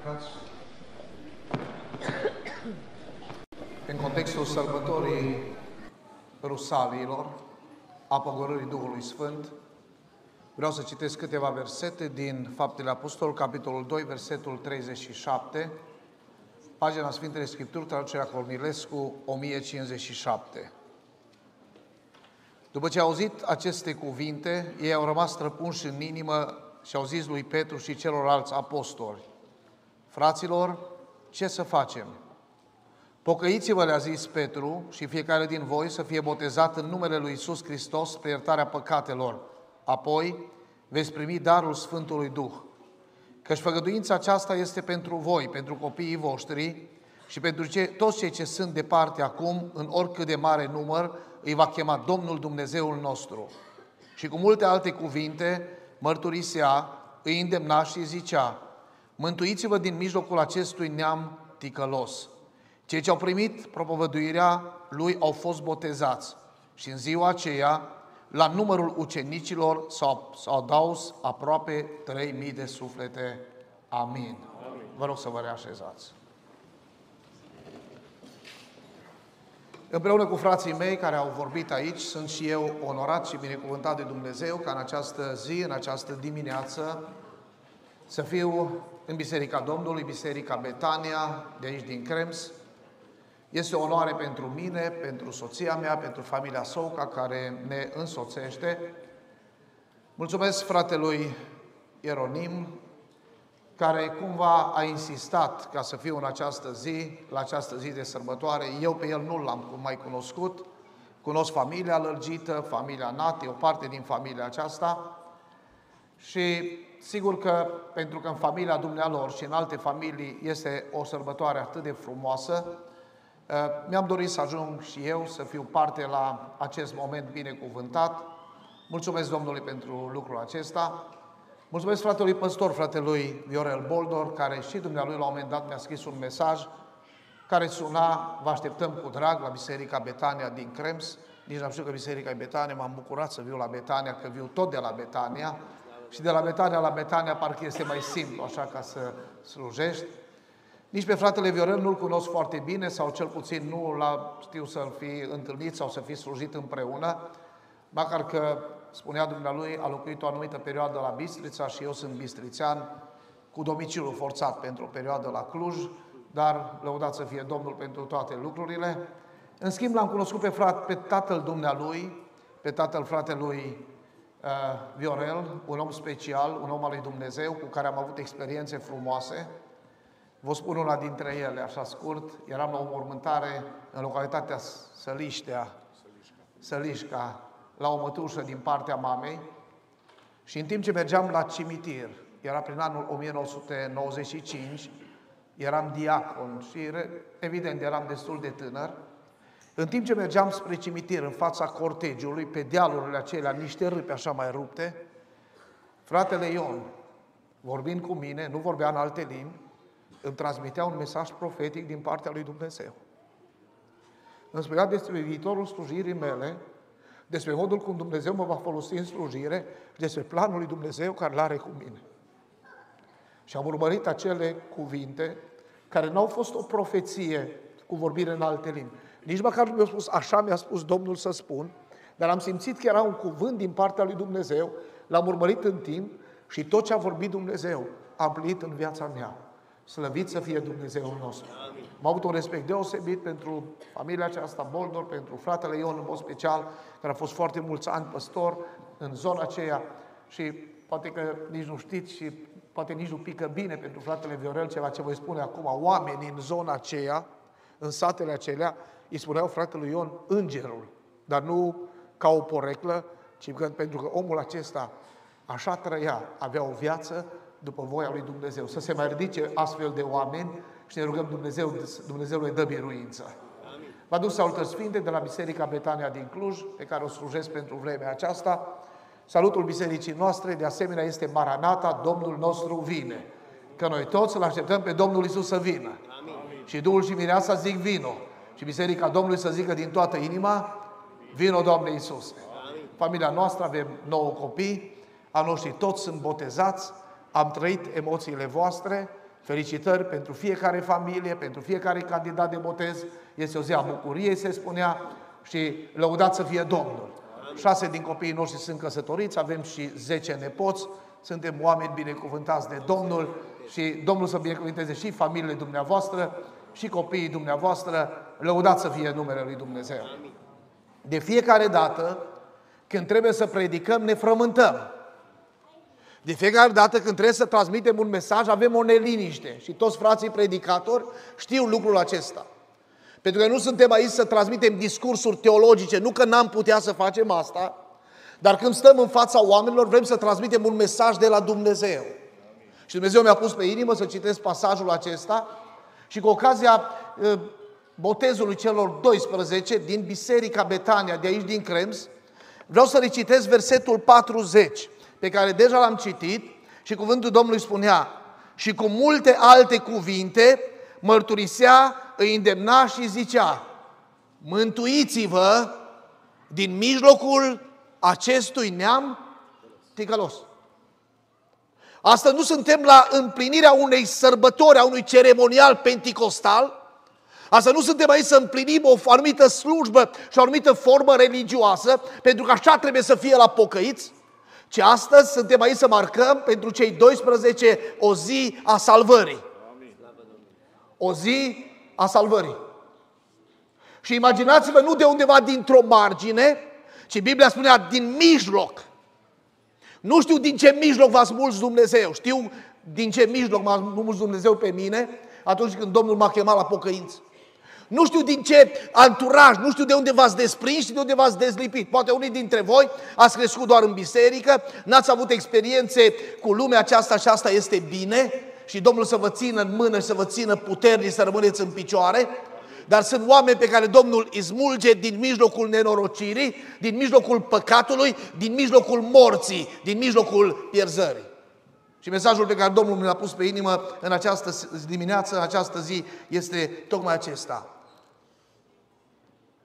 plecați. În contextul sărbătorii Rusaliilor, a pogorârii Duhului Sfânt, vreau să citesc câteva versete din Faptele Apostol, capitolul 2, versetul 37, pagina Sfintele Scripturi, traducerea Cornilescu, 1057. După ce au auzit aceste cuvinte, ei au rămas străpunși în inimă și au zis lui Petru și celorlalți apostoli, Fraților, ce să facem? Pocăiți-vă, le-a zis Petru, și fiecare din voi să fie botezat în numele Lui Isus Hristos spre iertarea păcatelor. Apoi veți primi darul Sfântului Duh. Căci făgăduința aceasta este pentru voi, pentru copiii voștri și pentru ce, toți cei ce sunt departe acum, în oricât de mare număr, îi va chema Domnul Dumnezeul nostru. Și cu multe alte cuvinte mărturisea, îi îndemna și zicea, Mântuiți-vă din mijlocul acestui neam ticălos. Cei ce au primit propovăduirea lui au fost botezați și în ziua aceea, la numărul ucenicilor s-au, s-au adaus aproape 3.000 de suflete. Amin. Amin. Vă rog să vă reașezați. Împreună cu frații mei care au vorbit aici, sunt și eu onorat și binecuvântat de Dumnezeu ca în această zi, în această dimineață, să fiu în Biserica Domnului, Biserica Betania, de aici din Crems. Este o onoare pentru mine, pentru soția mea, pentru familia Souca care ne însoțește. Mulțumesc fratelui Ieronim, care cumva a insistat ca să fiu în această zi, la această zi de sărbătoare. Eu pe el nu l-am mai cunoscut, cunosc familia lărgită, familia Nati, o parte din familia aceasta și sigur că pentru că în familia dumnealor și în alte familii este o sărbătoare atât de frumoasă, eh, mi-am dorit să ajung și eu să fiu parte la acest moment binecuvântat. Mulțumesc Domnului pentru lucrul acesta. Mulțumesc fratelui păstor, fratelui Viorel Boldor, care și dumnealui la un moment dat mi-a scris un mesaj care suna, vă așteptăm cu drag la Biserica Betania din Crems. Nici n-am știut că Biserica e Betania, m-am bucurat să viu la Betania, că viu tot de la Betania. Și de la Betania la Betania parcă este mai simplu, așa ca să slujești. Nici pe fratele Viorel nu-l cunosc foarte bine, sau cel puțin nu l știu să-l fi întâlnit sau să fi slujit împreună, măcar că spunea dumnealui, a locuit o anumită perioadă la Bistrița și eu sunt bistrițean, cu domiciliu forțat pentru o perioadă la Cluj, dar lăudat să fie Domnul pentru toate lucrurile. În schimb, l-am cunoscut pe, frat, pe tatăl dumnealui, pe tatăl fratelui uh, Viorel, un om special, un om al lui Dumnezeu, cu care am avut experiențe frumoase. Vă spun una dintre ele, așa scurt. Eram la o mormântare în localitatea Săliștea, Sălișca, la o mătușă din partea mamei și în timp ce mergeam la cimitir, era prin anul 1995, eram diacon și evident eram destul de tânăr, în timp ce mergeam spre cimitir, în fața cortegiului, pe dealurile acelea, niște râpe așa mai rupte, fratele Ion, vorbind cu mine, nu vorbea în alte limbi, îmi transmitea un mesaj profetic din partea lui Dumnezeu. Îmi spunea despre viitorul slujirii mele despre modul cum Dumnezeu mă va folosi în slujire și despre planul lui Dumnezeu care l-are cu mine. Și am urmărit acele cuvinte care n-au fost o profeție cu vorbire în alte limbi. Nici măcar nu mi-a spus, așa mi-a spus Domnul să spun, dar am simțit că era un cuvânt din partea lui Dumnezeu, l-am urmărit în timp și tot ce a vorbit Dumnezeu a împlinit în viața mea. Slăvit să fie Dumnezeul nostru. Am avut un respect deosebit pentru familia aceasta, Boldor, pentru fratele Ion în mod special, care a fost foarte mulți ani păstor în zona aceea și poate că nici nu știți și poate nici nu pică bine pentru fratele Viorel ceva ce voi spune acum. Oamenii în zona aceea, în satele acelea, îi spuneau fratelui Ion îngerul, dar nu ca o poreclă, ci că, pentru că omul acesta așa trăia, avea o viață după voia lui Dumnezeu. Să se mai ridice astfel de oameni și ne rugăm Dumnezeu, Dumnezeu le dă biruință. Vă aduc salutări sfinte de la Biserica Betania din Cluj, pe care o slujesc pentru vremea aceasta. Salutul bisericii noastre, de asemenea, este Maranata, Domnul nostru vine. Că noi toți îl așteptăm pe Domnul Isus să vină. Amin. Și Duhul și Mireasa zic vino. Și Biserica Domnului să zică din toată inima, vino Doamne Isus. Familia noastră avem nouă copii, a noștri toți sunt botezați, am trăit emoțiile voastre, Felicitări pentru fiecare familie, pentru fiecare candidat de botez. Este o zi a bucuriei, se spunea, și lăudat să fie Domnul. Șase din copiii noștri sunt căsătoriți, avem și zece nepoți, suntem oameni binecuvântați de Domnul și Domnul să binecuvânteze și familiile dumneavoastră și copiii dumneavoastră, lăudați să fie numele Lui Dumnezeu. De fiecare dată, când trebuie să predicăm, ne frământăm. De fiecare dată când trebuie să transmitem un mesaj, avem o neliniște. Și toți frații predicatori știu lucrul acesta. Pentru că nu suntem aici să transmitem discursuri teologice, nu că n-am putea să facem asta, dar când stăm în fața oamenilor, vrem să transmitem un mesaj de la Dumnezeu. Și Dumnezeu mi-a pus pe inimă să citesc pasajul acesta și cu ocazia ă, botezului celor 12 din Biserica Betania, de aici din Crems, vreau să recitesc versetul 40, pe care deja l-am citit și cuvântul Domnului spunea, și cu multe alte cuvinte mărturisea, îi îndemna și zicea, mântuiți-vă din mijlocul acestui neam ticălos. Asta nu suntem la împlinirea unei sărbători, a unui ceremonial penticostal, Asta nu suntem aici să împlinim o anumită slujbă și o anumită formă religioasă, pentru că așa trebuie să fie la pocăiți, ci astăzi suntem aici să marcăm pentru cei 12 o zi a salvării. O zi a salvării. Și imaginați-vă nu de undeva dintr-o margine, ci Biblia spunea din mijloc. Nu știu din ce mijloc v-a smulți Dumnezeu, știu din ce mijloc m-a smulți Dumnezeu pe mine atunci când Domnul m-a chemat la pocăință. Nu știu din ce anturaj, nu știu de unde v-ați desprins și de unde v-ați dezlipit. Poate unii dintre voi ați crescut doar în biserică, n-ați avut experiențe cu lumea aceasta și asta este bine și Domnul să vă țină în mână și să vă țină puternici să rămâneți în picioare. Dar sunt oameni pe care Domnul îi smulge din mijlocul nenorocirii, din mijlocul păcatului, din mijlocul morții, din mijlocul pierzării. Și mesajul pe care Domnul mi l-a pus pe inimă în această dimineață, în această zi, este tocmai acesta.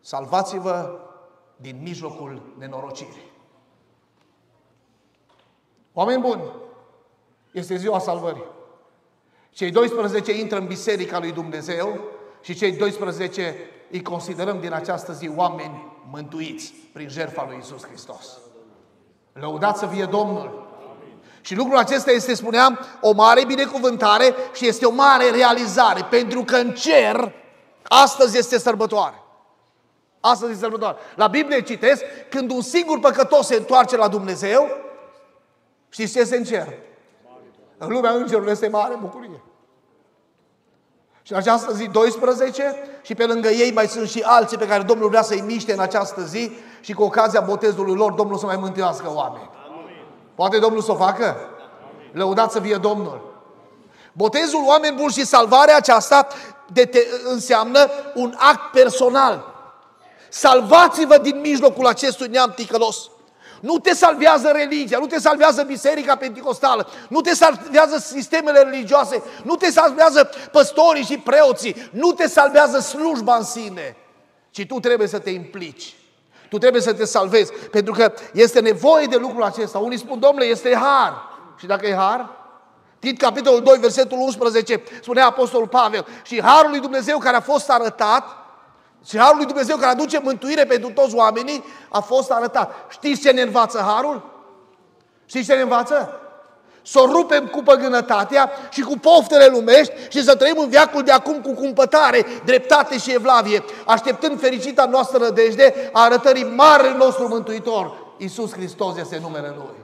Salvați-vă din mijlocul nenorocirii. Oameni buni, este ziua salvării. Cei 12 intră în biserica lui Dumnezeu și cei 12 îi considerăm din această zi oameni mântuiți prin jertfa lui Isus Hristos. Lăudați să fie Domnul! Și lucrul acesta este, spuneam, o mare binecuvântare și este o mare realizare, pentru că în cer astăzi este sărbătoare. Astăzi este sărbătoare. La Biblie citesc, când un singur păcătos se întoarce la Dumnezeu, știți ce este în cer? În lumea îngerului este mare bucurie. Și în această zi 12 și pe lângă ei mai sunt și alții pe care Domnul vrea să-i miște în această zi și cu ocazia botezului lor Domnul să mai mântuiască oameni. Poate Domnul să o facă? Lăudați să fie Domnul. Botezul oameni buni și salvarea aceasta de te, înseamnă un act personal. Salvați-vă din mijlocul acestui neam ticălos. Nu te salvează religia, nu te salvează biserica penticostală, nu te salvează sistemele religioase, nu te salvează păstorii și preoții, nu te salvează slujba în sine, ci tu trebuie să te implici. Tu trebuie să te salvezi, pentru că este nevoie de lucrul acesta. Unii spun, domnule, este har. Și dacă e har, Tit, capitolul 2, versetul 11, spunea Apostolul Pavel, și harul lui Dumnezeu care a fost arătat, și harul lui Dumnezeu care aduce mântuire pentru toți oamenii, a fost arătat. Știți ce ne învață harul? Știți ce ne învață? să o rupem cu păgânătatea și cu poftele lumești și să trăim în viacul de acum cu cumpătare, dreptate și evlavie, așteptând fericita noastră rădejde a arătării mare nostru Mântuitor. Iisus Hristos este numele Lui.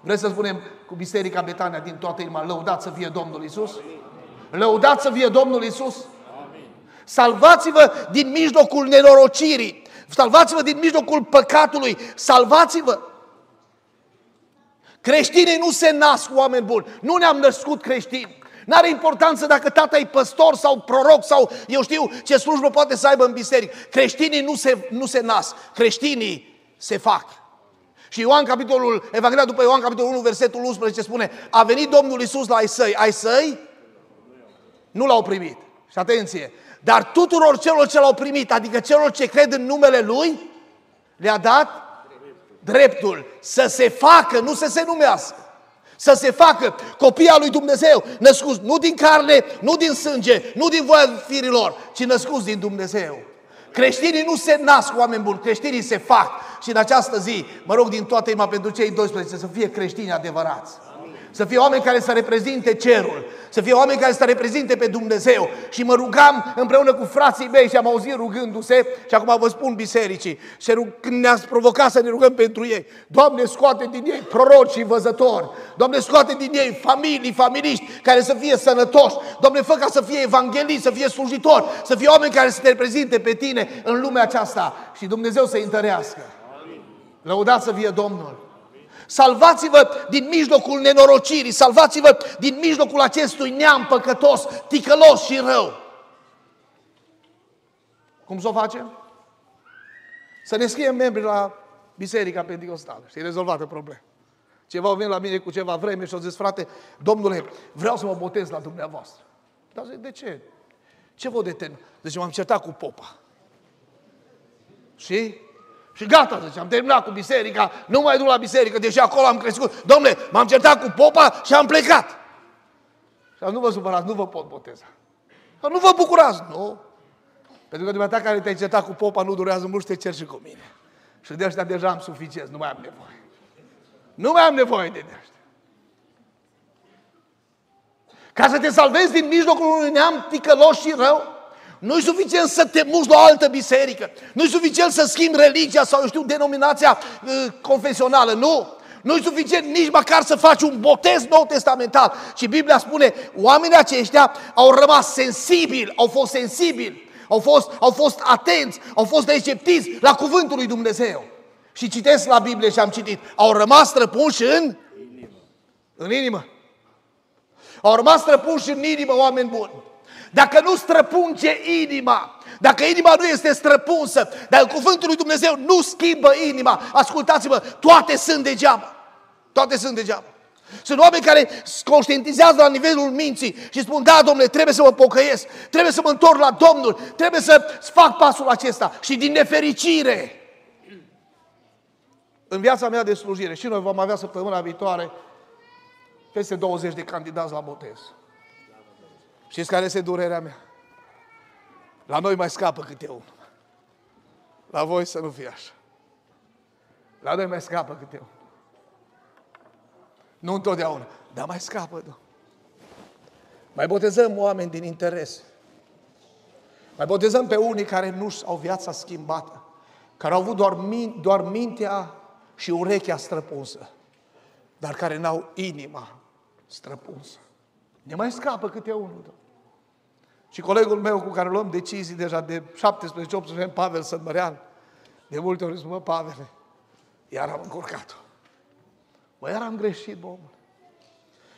Vreți să spunem cu Biserica Betania din toată inima, lăudat să fie Domnul Iisus? Lăudat să fie Domnul Iisus? Salvați-vă din mijlocul nenorocirii, salvați-vă din mijlocul păcatului, salvați-vă Creștinii nu se nasc oameni buni. Nu ne-am născut creștini. N-are importanță dacă tata e păstor sau proroc sau eu știu ce slujbă poate să aibă în biserică. Creștinii nu se, nu se nasc, creștinii se fac. Și Ioan capitolul, Evanghelia după Ioan capitolul 1, versetul 11 spune A venit Domnul Isus la ai săi, ai săi nu l-au primit. Și atenție, dar tuturor celor ce l-au primit, adică celor ce cred în numele Lui, le-a dat dreptul să se facă, nu să se numească. Să se facă copii al lui Dumnezeu, născuți nu din carne, nu din sânge, nu din voia firilor, ci născuți din Dumnezeu. Creștinii nu se nasc oameni buni, creștinii se fac. Și în această zi, mă rog din toată inima pentru cei 12 să fie creștini adevărați. Să fie oameni care să reprezinte cerul, să fie oameni care să reprezinte pe Dumnezeu. Și mă rugam împreună cu frații mei și am auzit rugându-se și acum vă spun bisericii. Și când ne-ați provocat să ne rugăm pentru ei, Doamne scoate din ei proroci și văzători, Doamne scoate din ei familii, familiști care să fie sănătoși, Doamne fă ca să fie evangeliști, să fie slujitori, să fie oameni care să te reprezinte pe tine în lumea aceasta și Dumnezeu să-i întărească. Lăudați să fie Domnul! Salvați-vă din mijlocul nenorocirii, salvați-vă din mijlocul acestui neam păcătos, ticălos și rău. Cum să o facem? Să ne scriem membri la Biserica Pentecostală. Și e rezolvată problema. Ceva au venit la mine cu ceva vreme și au zis, frate, domnule, vreau să mă botez la dumneavoastră. Dar zic, de ce? Ce vă determină? Deci m-am certat cu popa. Și și gata, zice, am terminat cu biserica, nu mai duc la biserică, deși acolo am crescut. Domnule, m-am certat cu popa și am plecat. Și nu vă supărați, nu vă pot boteza. Că nu vă bucurați, nu. Pentru că dumneata care te-ai certat cu popa nu durează mult și te cer și cu mine. Și de ăștia deja am suficient, nu mai am nevoie. Nu mai am nevoie de ăștia. Ca să te salvezi din mijlocul unui neam ticălos și rău, nu-i suficient să te muți la o altă biserică. Nu-i suficient să schimbi religia sau, eu știu, denominația uh, confesională. Nu! Nu-i suficient nici măcar să faci un botez nou testamental. Și Biblia spune, oamenii aceștia au rămas sensibili, au fost sensibili, au fost, au fost atenți, au fost receptiți la cuvântul lui Dumnezeu. Și citesc la Biblie și am citit, au rămas străpunși în inimă. În inimă. Au rămas străpunși în inimă oameni buni. Dacă nu străpunge inima, dacă inima nu este străpunsă, dacă cuvântul lui Dumnezeu nu schimbă inima, ascultați-mă, toate sunt degeaba. Toate sunt degeaba. Sunt oameni care conștientizează la nivelul minții și spun, da, domnule, trebuie să mă pocăiesc, trebuie să mă întorc la Domnul, trebuie să fac pasul acesta. Și din nefericire, în viața mea de slujire, și noi vom avea săptămâna viitoare peste 20 de candidați la botez. Știți care este durerea mea? La noi mai scapă câte unul. La voi să nu fie așa. La noi mai scapă câte unul. Nu întotdeauna, dar mai scapă, nu. Mai botezăm oameni din interes. Mai botezăm pe unii care nu au viața schimbată, care au avut doar, min, doar mintea și urechea străpunsă, dar care n-au inima străpunsă. Ne mai scapă câte unul, domnule. Și colegul meu cu care luăm decizii deja de 17-18 ani, Pavel Sădmărean, de multe ori mă, Pavele, iar am încurcat-o. Mă, iar am greșit, omul.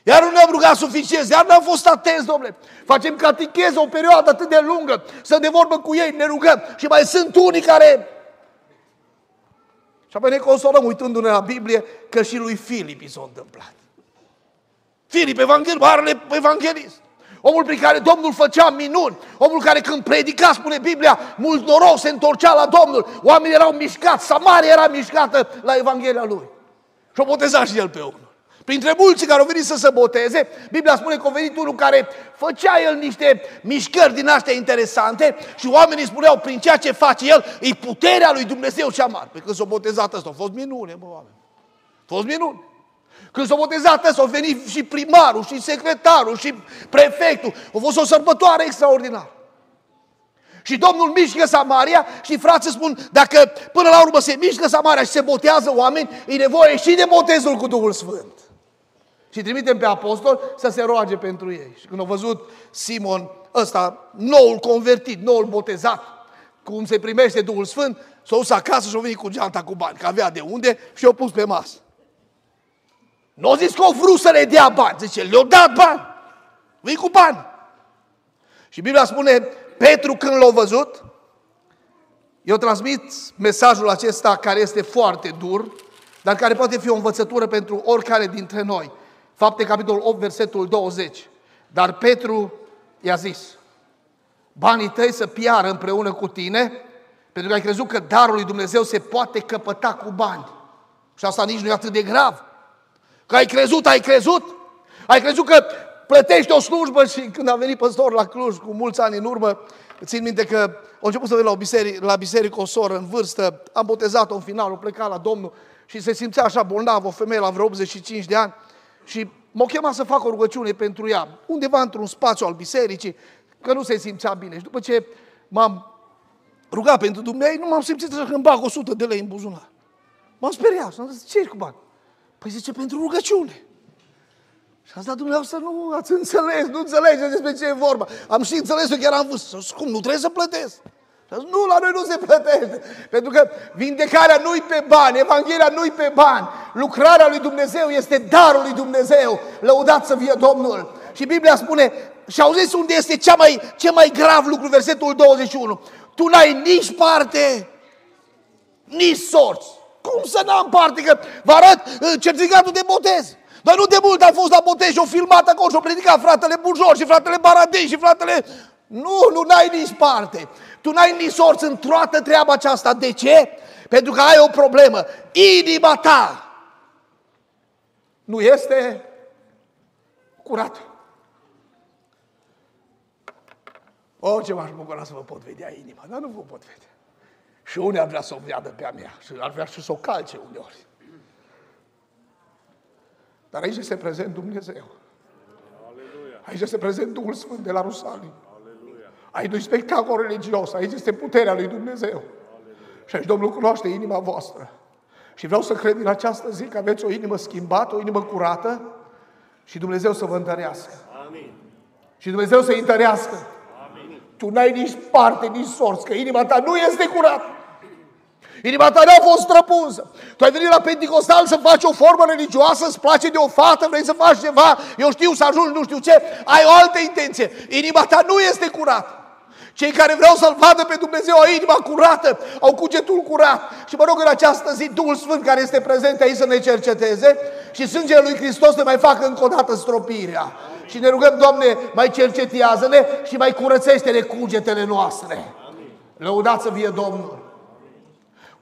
Iar nu ne-am rugat suficient, iar n-am fost atenți, domnule. Facem catecheză o perioadă atât de lungă, să de vorbă cu ei, ne rugăm. Și mai sunt unii care... Și apoi ne consolăm uitându-ne la Biblie că și lui Filip i s-a întâmplat. Filip, evanghelist, marele evanghelist. Omul prin care Domnul făcea minuni, omul care când predica, spune Biblia, mult noroc se întorcea la Domnul, oamenii erau mișcați, Samaria era mișcată la Evanghelia lui. Și-o boteza și el pe unul. Printre mulți care au venit să se boteze, Biblia spune că a venit unul care făcea el niște mișcări din astea interesante și oamenii spuneau, prin ceea ce face el, e puterea lui Dumnezeu cea mare. Pe când s-a botezat ăsta, au fost minune, mă, oameni. A fost minune. Când s-a botezat ăsta, au venit și primarul, și secretarul, și prefectul. A fost o sărbătoare extraordinară. Și Domnul mișcă Samaria și frații spun, dacă până la urmă se mișcă Samaria și se botează oameni, e nevoie și de botezul cu Duhul Sfânt. Și trimitem pe apostol să se roage pentru ei. Și când au văzut Simon ăsta, noul convertit, noul botezat, cum se primește Duhul Sfânt, s-a dus acasă și a venit cu geanta cu bani, că avea de unde și i-a pus pe masă. Nu au zis că au vrut să le dea bani. Zice, le-au dat bani. Vii cu bani. Și Biblia spune, Petru când l-a văzut, eu transmit mesajul acesta care este foarte dur, dar care poate fi o învățătură pentru oricare dintre noi. Fapte, capitolul 8, versetul 20. Dar Petru i-a zis, banii tăi să piară împreună cu tine, pentru că ai crezut că darul lui Dumnezeu se poate căpăta cu bani. Și asta nici nu e atât de grav. Că ai crezut, ai crezut. Ai crezut că plătești o slujbă și când a venit păstor la Cluj cu mulți ani în urmă, țin minte că au început să vină la, o biserică, la biserică o soră în vârstă, am botezat-o în final, o plecat la Domnul și se simțea așa bolnav, o femeie la vreo 85 de ani și m-a chemat să fac o rugăciune pentru ea, undeva într-un spațiu al bisericii, că nu se simțea bine. Și după ce m-am rugat pentru Dumnezeu, nu m-am simțit așa că îmi bag 100 de lei în buzunar. M-am speriat și am zis, ce cu bani? Păi zice, pentru rugăciune. Și a zis, dumneavoastră nu ați înțeles, nu înțelegeți despre ce e vorba. Am și înțeles că chiar am văzut. Cum, nu trebuie să plătesc? Și a zis, nu, la noi nu se plătește. Pentru că vindecarea nu-i pe bani, Evanghelia nu-i pe bani. Lucrarea lui Dumnezeu este darul lui Dumnezeu. Lăudați să fie Domnul. Și Biblia spune, și auziți unde este cea mai, cel mai grav lucru, versetul 21. Tu n-ai nici parte, nici sorți. Cum să n-am parte? Că vă arăt uh, certificatul de botez. Dar nu de mult am fost la botez și o filmat acolo și o predicat fratele Bujor și fratele Baradei și fratele... Nu, nu n-ai nici parte. Tu n-ai nici sorți în toată treaba aceasta. De ce? Pentru că ai o problemă. Inima ta nu este curată. O, ce m-aș bucura să vă pot vedea inima, dar nu vă pot vedea. Și unii ar vrea să o vadă pe a mea și ar vrea și să o calce uneori. Dar aici este prezent Dumnezeu. Aici este prezent Duhul Sfânt de la Rusalim. Aici nu spectacol religios, aici este puterea lui Dumnezeu. Și aici Domnul cunoaște inima voastră. Și vreau să cred în această zi că aveți o inimă schimbată, o inimă curată și Dumnezeu să vă întărească. Amin. Și Dumnezeu să întărească. Amin. Tu n-ai nici parte, nici sorți, că inima ta nu este curată. Inima ta nu a fost străpunsă. Tu ai venit la Pentecostal să faci o formă religioasă, îți place de o fată, vrei să faci ceva, eu știu să ajungi nu știu ce, ai o altă intenție. Inima ta nu este curată. Cei care vreau să-L vadă pe Dumnezeu au inima curată, au cugetul curat. Și mă rog în această zi Duhul Sfânt care este prezent aici să ne cerceteze și sângele lui Hristos să mai facă încă o dată stropirea. Și ne rugăm, Doamne, mai cercetează-ne și mai curățește-ne cugetele noastre. Lăudați să fie Domnul!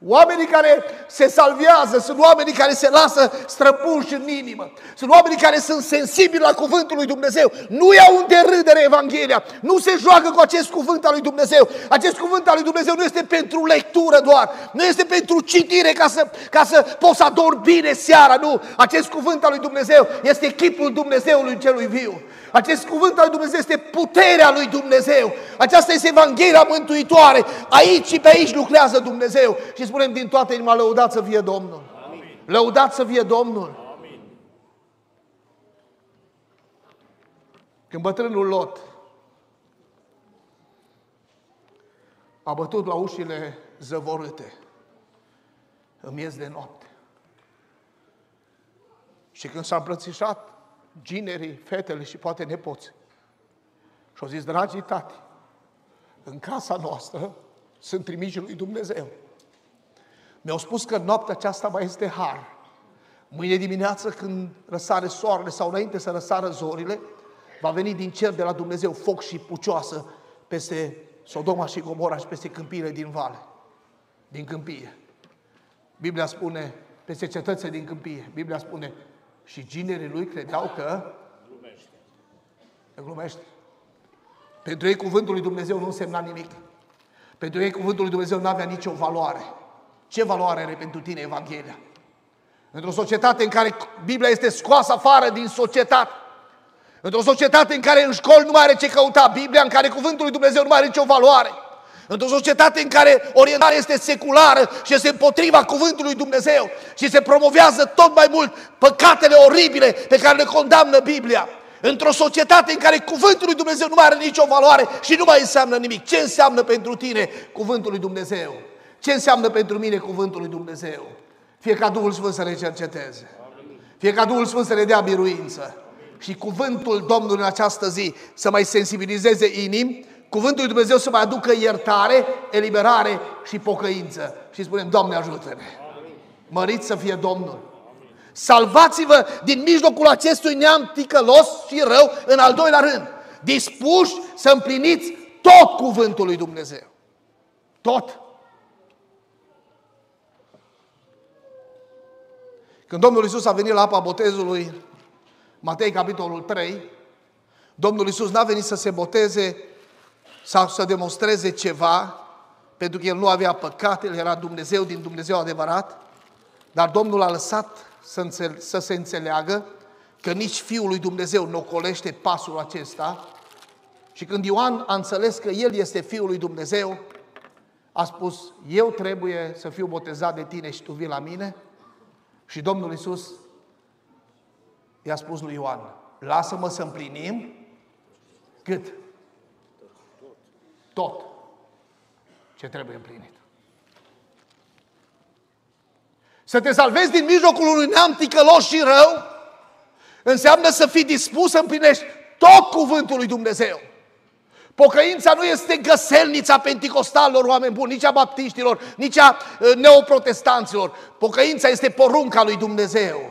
Oamenii care se salvează sunt oamenii care se lasă străpuși în inimă. Sunt oamenii care sunt sensibili la cuvântul lui Dumnezeu. Nu iau în derâdere Evanghelia. Nu se joacă cu acest cuvânt al lui Dumnezeu. Acest cuvânt al lui Dumnezeu nu este pentru lectură doar. Nu este pentru citire ca să, ca să poți să adori bine seara. Nu. Acest cuvânt al lui Dumnezeu este chipul Dumnezeului celui viu. Acest cuvânt al lui Dumnezeu este puterea lui Dumnezeu. Aceasta este Evanghelia mântuitoare. Aici și pe aici lucrează Dumnezeu. Și spunem din toată inima, lăudat să fie Domnul. Amin. Lăudat să fie Domnul. Amin. Când bătrânul Lot a bătut la ușile zăvorâte în miez de noapte. Și când s-a îmbrățișat ginerii, fetele și poate nepoți. Și au zis, dragii tati, în casa noastră sunt trimiși lui Dumnezeu. Mi-au spus că noaptea aceasta mai este har. Mâine dimineață când răsare soarele sau înainte să răsară zorile, va veni din cer de la Dumnezeu foc și pucioasă peste Sodoma și Gomora și peste câmpiile din vale, din câmpie. Biblia spune, peste cetățile din câmpie, Biblia spune, și ginerii lui credeau că glumește. Că glumește. Pentru ei cuvântul lui Dumnezeu nu însemna nimic. Pentru ei cuvântul lui Dumnezeu nu avea nicio valoare. Ce valoare are pentru tine Evanghelia? Într-o societate în care Biblia este scoasă afară din societate, într-o societate în care în școli nu mai are ce căuta Biblia, în care cuvântul lui Dumnezeu nu mai are nicio valoare, Într-o societate în care orientarea este seculară și este împotriva cuvântului lui Dumnezeu și se promovează tot mai mult păcatele oribile pe care le condamnă Biblia. Într-o societate în care cuvântul lui Dumnezeu nu mai are nicio valoare și nu mai înseamnă nimic. Ce înseamnă pentru tine cuvântul lui Dumnezeu? Ce înseamnă pentru mine cuvântul lui Dumnezeu? Fie ca Duhul Sfânt să le cerceteze. Fie ca Duhul Sfânt să le dea biruință. Și cuvântul Domnului în această zi să mai sensibilizeze inimi Cuvântul lui Dumnezeu să mai aducă iertare, eliberare și pocăință. Și spunem, Doamne ajută-ne! Măriți să fie Domnul! Salvați-vă din mijlocul acestui neam ticălos și rău în al doilea rând. Dispuși să împliniți tot cuvântul lui Dumnezeu. Tot. Când Domnul Isus a venit la apa botezului, Matei capitolul 3, Domnul Isus n-a venit să se boteze sau să demonstreze ceva, pentru că El nu avea păcat, El era Dumnezeu din Dumnezeu adevărat, dar Domnul a lăsat să, înțele- să se înțeleagă că nici Fiul lui Dumnezeu nu ocolește pasul acesta și când Ioan a înțeles că El este Fiul lui Dumnezeu, a spus, eu trebuie să fiu botezat de tine și tu vii la mine? Și Domnul Isus i-a spus lui Ioan, lasă-mă să împlinim cât? Tot ce trebuie împlinit. Să te salvezi din mijlocul unui neam ticălos și rău înseamnă să fii dispus să împlinești tot cuvântul lui Dumnezeu. Pocăința nu este găselnița penticostalilor, oameni buni, nici a baptiștilor, nici a uh, neoprotestanților. Pocăința este porunca lui Dumnezeu.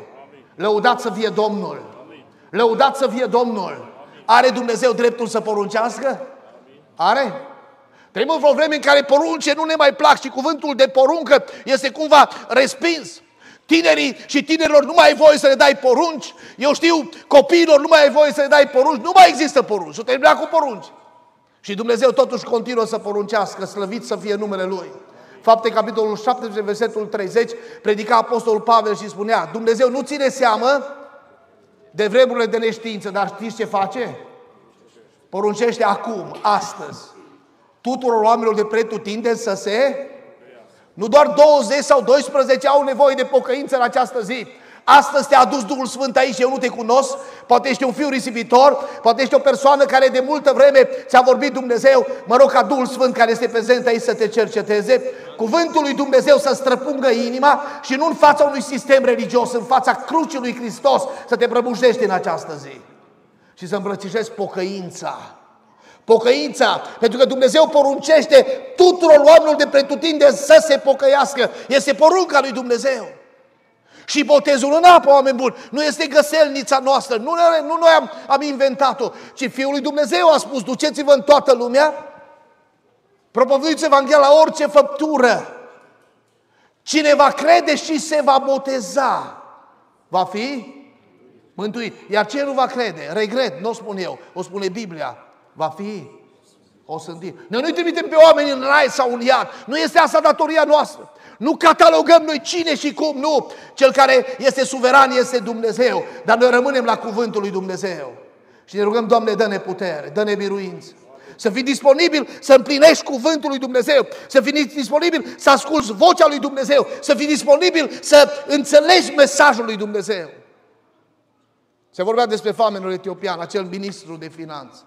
Lăudat să fie Domnul. Lăudat să fie Domnul. Are Dumnezeu dreptul să poruncească? Are? Trăim într-o vreme în care porunce nu ne mai plac și cuvântul de poruncă este cumva respins. Tinerii și tinerilor nu mai ai voie să le dai porunci. Eu știu, copiilor nu mai ai voie să le dai porunci. Nu mai există porunci. S-o terminat cu porunci. Și Dumnezeu totuși continuă să poruncească, slăvit să fie numele Lui. Fapte, capitolul 17, versetul 30, predica Apostolul Pavel și spunea, Dumnezeu nu ține seamă de vremurile de neștiință, dar știți ce face? Poruncește acum, astăzi, tuturor oamenilor de pretutindeni să se... Nu doar 20 sau 12 au nevoie de pocăință în această zi. Astăzi te-a adus Duhul Sfânt aici, eu nu te cunosc, poate ești un fiu risipitor, poate ești o persoană care de multă vreme ți-a vorbit Dumnezeu, mă rog ca Duhul Sfânt care este prezent aici să te cerceteze, cuvântul lui Dumnezeu să străpungă inima și nu în fața unui sistem religios, în fața crucii lui Hristos, să te prăbușești în această zi și să îmbrățișezi pocăința. Pocăința, pentru că Dumnezeu poruncește tuturor oamenilor de pretutinde să se pocăiască. Este porunca lui Dumnezeu. Și botezul în apă, oameni buni, nu este găselnița noastră, nu, noi, nu noi am, am inventat-o, ci Fiul lui Dumnezeu a spus, duceți-vă în toată lumea, propovăduiți Evanghelia la orice făptură. Cine va crede și se va boteza, va fi mântuit. Iar cine nu va crede, regret, nu o spun eu, o spune Biblia, va fi o sândir. Noi nu trimitem pe oameni în rai sau în iad. Nu este asta datoria noastră. Nu catalogăm noi cine și cum, nu. Cel care este suveran este Dumnezeu. Dar noi rămânem la cuvântul lui Dumnezeu. Și ne rugăm, Doamne, dă-ne putere, dă-ne biruință. Să fii disponibil să împlinești cuvântul lui Dumnezeu, să fii disponibil să asculți vocea lui Dumnezeu, să fii disponibil să înțelegi mesajul lui Dumnezeu. Se vorbea despre famenul etiopian, acel ministru de finanțe.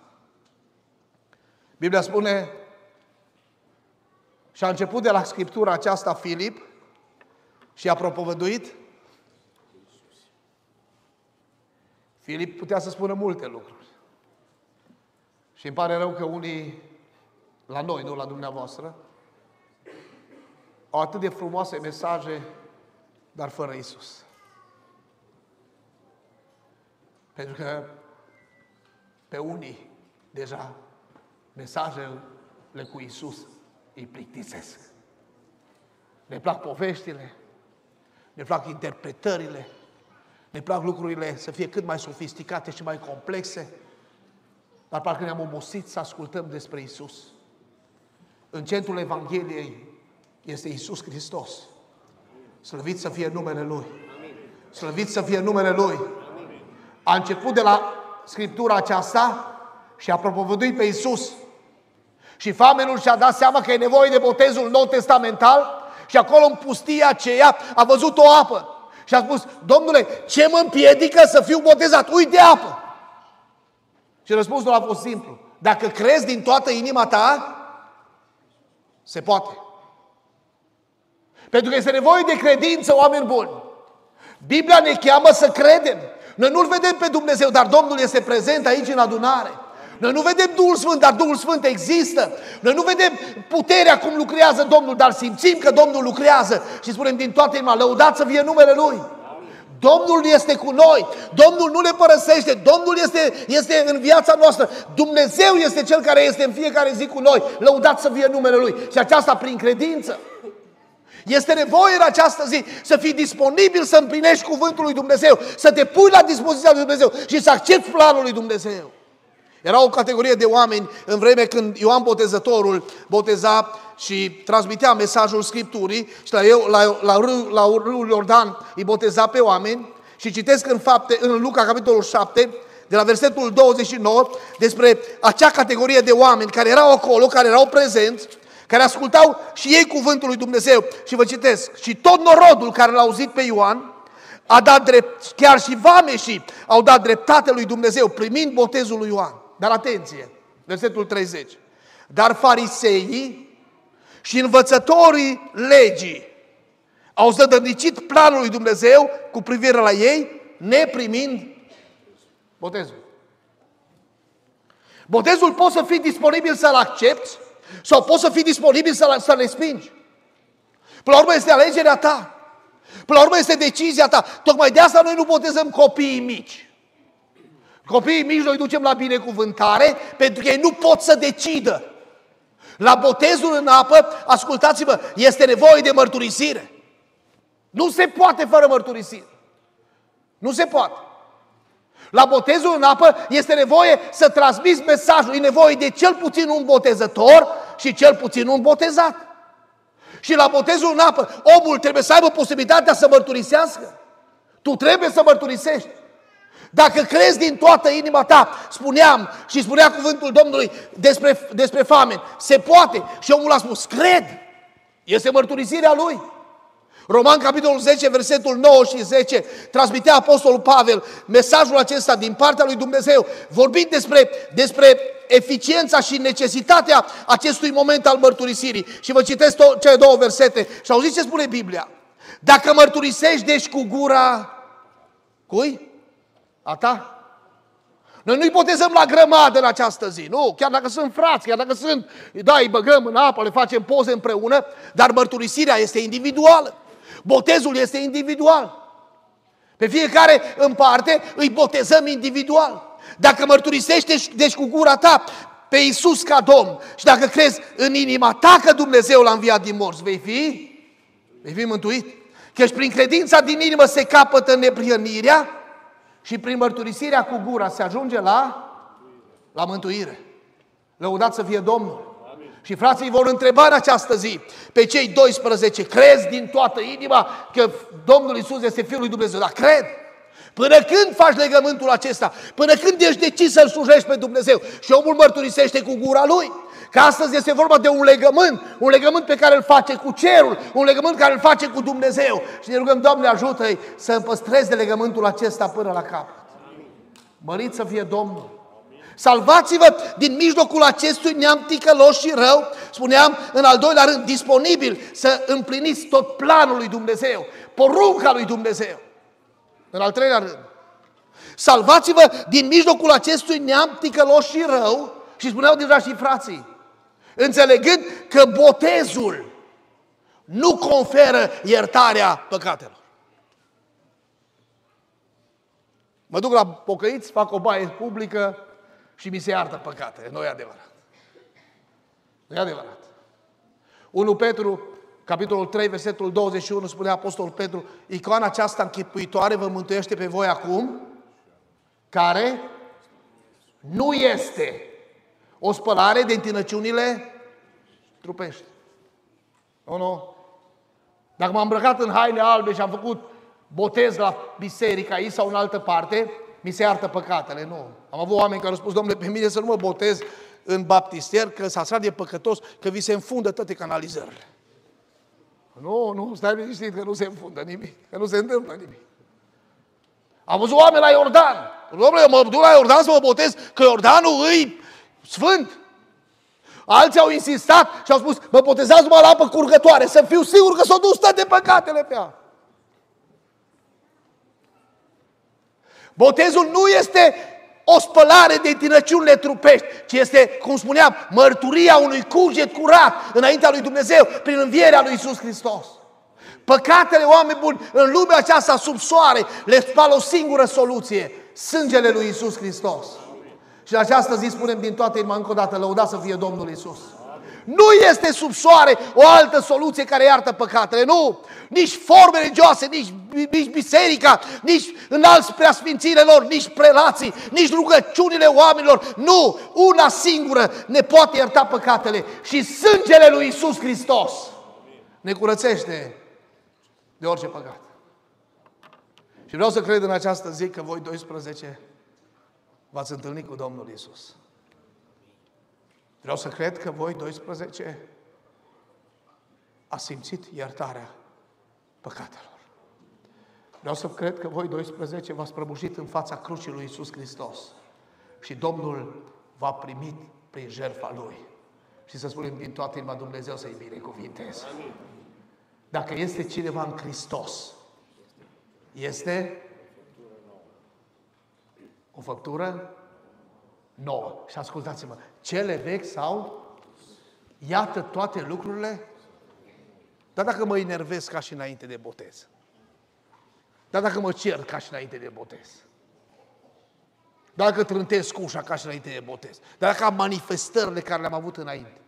Biblia spune, și a început de la scriptura aceasta Filip și a propovăduit. Filip putea să spună multe lucruri. Și îmi pare rău că unii, la noi, nu la dumneavoastră, au atât de frumoase mesaje, dar fără Isus. Pentru că pe unii deja mesajele cu Isus îi plictisesc. Ne plac poveștile, ne plac interpretările, ne plac lucrurile să fie cât mai sofisticate și mai complexe, dar parcă ne-am obosit să ascultăm despre Isus. În centrul Evangheliei este Isus Hristos. Slăvit să fie numele Lui. Slăvit să fie numele Lui. A început de la Scriptura aceasta și a propovăduit pe Isus și famenul și-a dat seama că e nevoie de botezul nou testamental și acolo în pustia aceea a văzut o apă. Și a spus, domnule, ce mă împiedică să fiu botezat? Uite apă! Și răspunsul a fost simplu. Dacă crezi din toată inima ta, se poate. Pentru că este nevoie de credință, oameni buni. Biblia ne cheamă să credem. Noi nu-L vedem pe Dumnezeu, dar Domnul este prezent aici în adunare. Noi nu vedem Duhul Sfânt, dar Duhul Sfânt există. Noi nu vedem puterea cum lucrează Domnul, dar simțim că Domnul lucrează și spunem din toată inima, lăudați să fie numele Lui. Domnul este cu noi, Domnul nu ne părăsește, Domnul este, este în viața noastră, Dumnezeu este Cel care este în fiecare zi cu noi, lăudați să fie numele Lui și aceasta prin credință. Este nevoie în această zi să fii disponibil să împlinești cuvântul lui Dumnezeu, să te pui la dispoziția lui Dumnezeu și să accepti planul lui Dumnezeu. Era o categorie de oameni în vreme când Ioan Botezătorul boteza și transmitea mesajul Scripturii și la, eu, la, la, râul, la râul Iordan îi boteza pe oameni și citesc în fapte, în Luca, capitolul 7, de la versetul 29, despre acea categorie de oameni care erau acolo, care erau prezenți, care ascultau și ei cuvântul lui Dumnezeu. Și vă citesc, și tot norodul care l-a auzit pe Ioan, a dat drept, chiar și vameșii au dat dreptate lui Dumnezeu, primind botezul lui Ioan. Dar atenție, versetul 30. Dar fariseii și învățătorii legii au zădărnicit planul lui Dumnezeu cu privire la ei, neprimind botezul. Botezul poți să fii disponibil să-l accepti sau poți să fii disponibil să-l, să respingi. Până la urmă este alegerea ta. Până la urmă este decizia ta. Tocmai de asta noi nu botezăm copiii mici. Copiii mici noi ducem la binecuvântare pentru că ei nu pot să decidă. La botezul în apă, ascultați-vă, este nevoie de mărturisire. Nu se poate fără mărturisire. Nu se poate. La botezul în apă este nevoie să transmiți mesajul. E nevoie de cel puțin un botezător și cel puțin un botezat. Și la botezul în apă, omul trebuie să aibă posibilitatea să mărturisească. Tu trebuie să mărturisești. Dacă crezi din toată inima ta, spuneam și spunea cuvântul Domnului despre, despre famine, se poate. Și omul a spus, cred. Este mărturisirea lui. Roman, capitolul 10, versetul 9 și 10, transmitea Apostolul Pavel mesajul acesta din partea lui Dumnezeu, vorbind despre, despre eficiența și necesitatea acestui moment al mărturisirii. Și vă citesc to- cele două versete și auziți ce spune Biblia. Dacă mărturisești, deci cu gura, cui? A ta? Noi nu-i botezăm la grămadă în această zi, nu? Chiar dacă sunt frați, chiar dacă sunt, da, îi băgăm în apă, le facem poze împreună, dar mărturisirea este individuală. Botezul este individual. Pe fiecare în parte îi botezăm individual. Dacă mărturisești deci cu gura ta pe Iisus ca Domn și dacă crezi în inima ta că Dumnezeu l-a înviat din morți, vei fi? Vei fi mântuit. Căci prin credința din inimă se capătă neprihănirea și prin mărturisirea cu gura se ajunge la, la mântuire. Lăudat să fie Domnul. Și frații vor întreba în această zi pe cei 12, crezi din toată inima că Domnul Isus este Fiul lui Dumnezeu? Da, cred. Până când faci legământul acesta? Până când ești decis să-L slujești pe Dumnezeu? Și omul mărturisește cu gura lui. Că astăzi este vorba de un legământ, un legământ pe care îl face cu cerul, un legământ care îl face cu Dumnezeu. Și ne rugăm, Doamne, ajută-i să păstreze legământul acesta până la capăt. Mărit să fie Domnul. Salvați-vă din mijlocul acestui neam ticălos și rău, spuneam în al doilea rând, disponibil să împliniți tot planul lui Dumnezeu, porunca lui Dumnezeu. În al treilea rând, salvați-vă din mijlocul acestui neam ticălos și rău, și spuneau deja și frații, înțelegând că botezul nu conferă iertarea păcatelor. Mă duc la pocăiți, fac o baie publică, și mi se iartă păcatele. Nu e adevărat. Nu e adevărat. 1 Petru, capitolul 3, versetul 21, spune Apostolul Petru, icoana aceasta închipuitoare vă mântuiește pe voi acum, care nu este o spălare de întinăciunile trupești. Nu, nu. Dacă m-am îmbrăcat în haine albe și am făcut botez la biserică aici sau în altă parte, mi se iartă păcatele. Nu. Am avut oameni care au spus, domnule, pe mine să nu mă botez în baptister, că s-a de păcătos, că vi se înfundă toate canalizările. Nu, nu, stai liniștit că nu se înfundă nimic, că nu se întâmplă nimic. Am văzut oameni la Iordan. Domnule, eu mă duc la Iordan să mă botez, că Iordanul îi sfânt. Alții au insistat și au spus, mă botezați mă la apă curgătoare, să fiu sigur că s-au dus toate păcatele pe ea. Botezul nu este o spălare de tinăciunile trupești, ci este, cum spuneam, mărturia unui cuget curat înaintea lui Dumnezeu prin învierea lui Isus Hristos. Păcatele, oameni buni, în lumea aceasta sub soare, le spală o singură soluție, sângele lui Isus Hristos. Și în această zi spunem din toată inima încă o dată, lăuda să fie Domnul Isus. Nu este sub soare o altă soluție care iartă păcatele, nu! Nici forme religioase, nici, nici biserica, nici înalți preasfințile lor, nici prelații, nici rugăciunile oamenilor, nu! Una singură ne poate ierta păcatele și sângele lui Isus Hristos ne curățește de orice păcat. Și vreau să cred în această zi că voi 12 v-ați întâlnit cu Domnul Isus. Vreau să cred că voi 12 a simțit iertarea păcatelor. Vreau să cred că voi 12 v-ați prăbușit în fața crucii lui Isus Hristos și Domnul v-a primit prin jertfa Lui. Și să spunem din toată inima Dumnezeu să-i binecuvinteze. Dacă este cineva în Hristos, este o făptură nouă. Și ascultați-mă, cele vechi sau iată toate lucrurile dar dacă mă enervez ca și înainte de botez. Dar dacă mă cer ca și înainte de botez. Dacă trântesc ușa ca și înainte de botez. Dar dacă am manifestările care le-am avut înainte.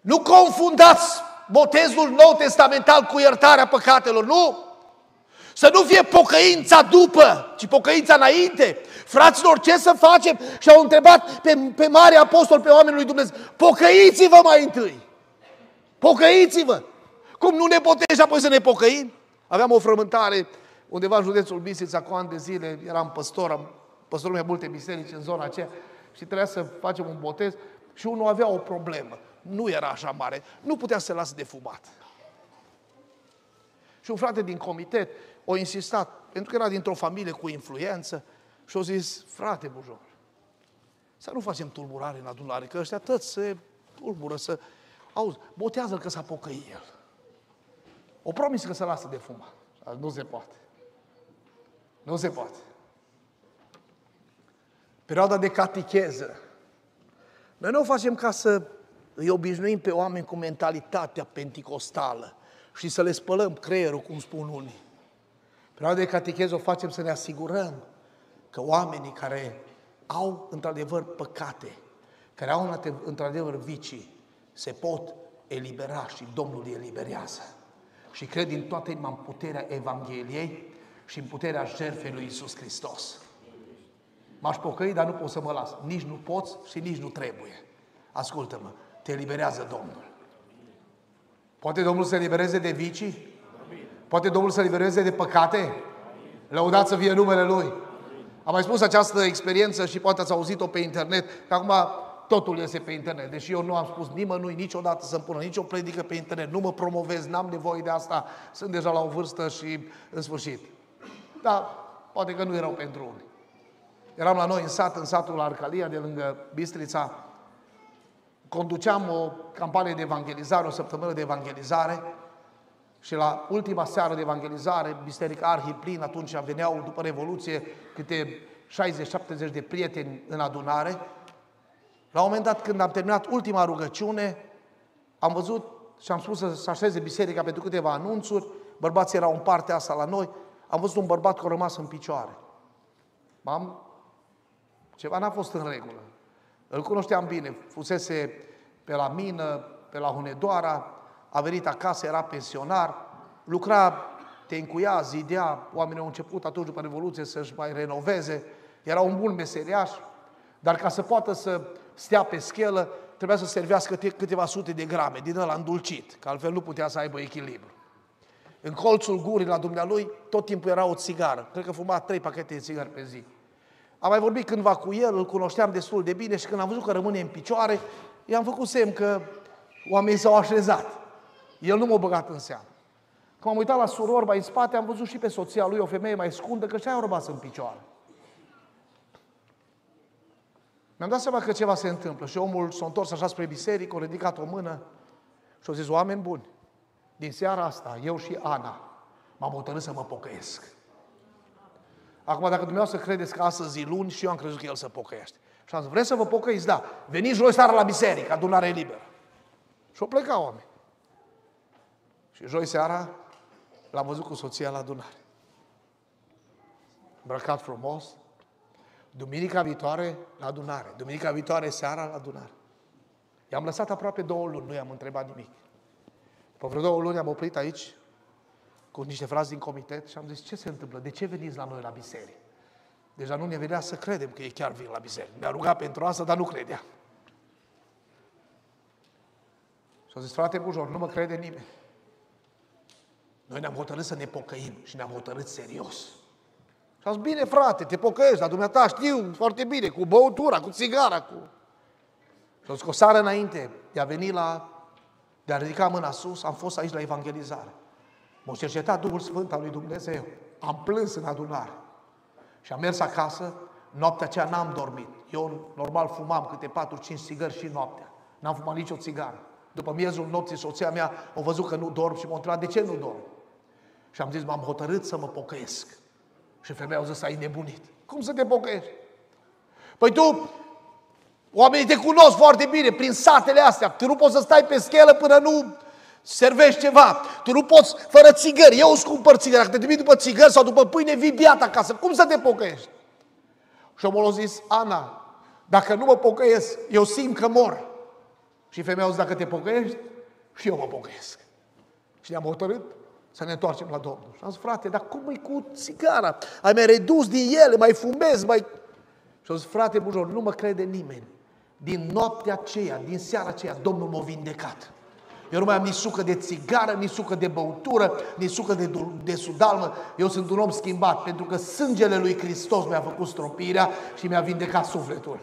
Nu confundați botezul nou testamental cu iertarea păcatelor, nu! Să nu fie pocăința după, ci pocăința înainte. Fraților, ce să facem? Și au întrebat pe, pe mari apostol, pe oamenii lui Dumnezeu, pocăiți-vă mai întâi. Pocăiți-vă. Cum nu ne potești apoi să ne pocăim? Aveam o frământare undeva în județul Bistrița cu ani de zile, eram păstor, am păstorul mai multe biserici în zona aceea și trebuia să facem un botez și unul avea o problemă. Nu era așa mare, nu putea să se lasă de fumat. Și un frate din comitet o insistat, pentru că era dintr-o familie cu influență, și au zis, frate Bujor, să nu facem tulburare în adunare, că ăștia toți se tulbură, să... Auzi, botează-l că s-a pocăit el. O promis că se lasă de fumat. Nu se poate. Nu se poate. Perioada de catecheză. Noi nu o facem ca să îi obișnuim pe oameni cu mentalitatea penticostală și să le spălăm creierul, cum spun unii. Perioada de catecheză o facem să ne asigurăm că oamenii care au într-adevăr păcate, care au într-adevăr vicii, se pot elibera și Domnul îi eliberează. Și cred din toată inima în puterea Evangheliei și în puterea jertfei lui Isus Hristos. M-aș pocăi, dar nu pot să mă las. Nici nu poți și nici nu trebuie. Ascultă-mă, te eliberează Domnul. Poate Domnul să elibereze de vicii? Poate Domnul să elibereze de păcate? Lăudați să fie numele Lui. Am mai spus această experiență și poate ați auzit-o pe internet, că acum totul iese pe internet. Deși eu nu am spus nimănui niciodată să-mi pună nicio predică pe internet, nu mă promovez, n-am nevoie de asta, sunt deja la o vârstă și în sfârșit. Dar poate că nu erau pentru unii. Eram la noi în sat, în satul Arcalia, de lângă Bistrița. Conduceam o campanie de evangelizare, o săptămână de evangelizare și la ultima seară de evangelizare, Biserica Arhiplin, atunci veneau după Revoluție câte 60-70 de prieteni în adunare. La un moment dat, când am terminat ultima rugăciune, am văzut și am spus să așeze biserica pentru câteva anunțuri, bărbații erau în partea asta la noi, am văzut un bărbat care a rămas în picioare. Am, ceva n-a fost în regulă. Îl cunoșteam bine, fusese pe la mină, pe la Hunedoara, a venit acasă, era pensionar, lucra, te încuia, zidea, oamenii au început atunci după Revoluție să-și mai renoveze, era un bun meseriaș, dar ca să poată să stea pe schelă, trebuia să servească câteva sute de grame din ăla îndulcit, că altfel nu putea să aibă echilibru. În colțul gurii la dumnealui tot timpul era o țigară. Cred că fuma trei pachete de țigări pe zi. Am mai vorbit cândva cu el, îl cunoșteam destul de bine și când am văzut că rămâne în picioare, i-am făcut semn că oamenii s-au așezat. El nu m-a băgat în seamă. Când am uitat la suror mai în spate, am văzut și pe soția lui o femeie mai scundă, că și-a rămas în picioare. Mi-am dat seama că ceva se întâmplă și omul s-a întors așa spre biserică, a ridicat o mână și a zis, oameni buni, din seara asta, eu și Ana, m-am hotărât să mă pocăiesc. Acum, dacă dumneavoastră credeți că astăzi e luni și eu am crezut că el să pocăiește. Și am zis, vreți să vă pocăiți? Da. Veniți joi seara la biserică, adunare liberă. Și o pleca oameni. Și joi seara l-am văzut cu soția la adunare. Îmbrăcat frumos, Duminica viitoare la adunare. Duminica viitoare seara la adunare. I-am lăsat aproape două luni, nu i-am întrebat nimic. După vreo două luni am oprit aici cu niște frați din comitet și am zis, ce se întâmplă? De ce veniți la noi la biserică? Deja nu ne venea să credem că ei chiar vin la biserică. Ne-a rugat pentru asta, dar nu credea. Și a zis, frate Bujor, nu mă crede nimeni. Noi ne-am hotărât să ne pocăim și ne-am hotărât serios. Și a zis, bine frate, te pocăiești, dar dumneata știu foarte bine, cu băutura, cu țigara, cu... Și a zis, cu o sară înainte de a veni la, de a ridica mâna sus, am fost aici la evangelizare. M-a cercetat Duhul Sfânt al lui Dumnezeu. Am plâns în adunare. Și am mers acasă, noaptea aceea n-am dormit. Eu normal fumam câte 4-5 țigări și noaptea. N-am fumat nicio țigară. După miezul nopții, soția mea a văzut că nu dorm și m-a întrebat de ce nu dorm. Și am zis, m-am hotărât să mă pocăiesc. Și femeia a zis, ai nebunit. Cum să te pocăiești? Păi tu, oamenii te cunosc foarte bine, prin satele astea. Tu nu poți să stai pe schelă până nu servești ceva. Tu nu poți fără țigări. Eu îți cumpăr țigări. Dacă te trimit după țigări sau după pâine, vii biat acasă. Cum să te pocăiești? Și omul a zis, Ana, dacă nu mă pocăiesc, eu simt că mor. Și femeia a zis, dacă te pocăiești, și eu mă pocăiesc. Și ne-am hotărât să ne întoarcem la Domnul. Și am zis, frate, dar cum e cu țigara? Ai mai redus din ele, mai fumezi, mai... Și am zis, frate Bujor, nu mă crede nimeni. Din noaptea aceea, din seara aceea, Domnul m-a vindecat. Eu nu mai am nici sucă de țigară, nici sucă de băutură, nici sucă de, de sudalmă. Eu sunt un om schimbat, pentru că sângele lui Hristos mi-a făcut stropirea și mi-a vindecat sufletul.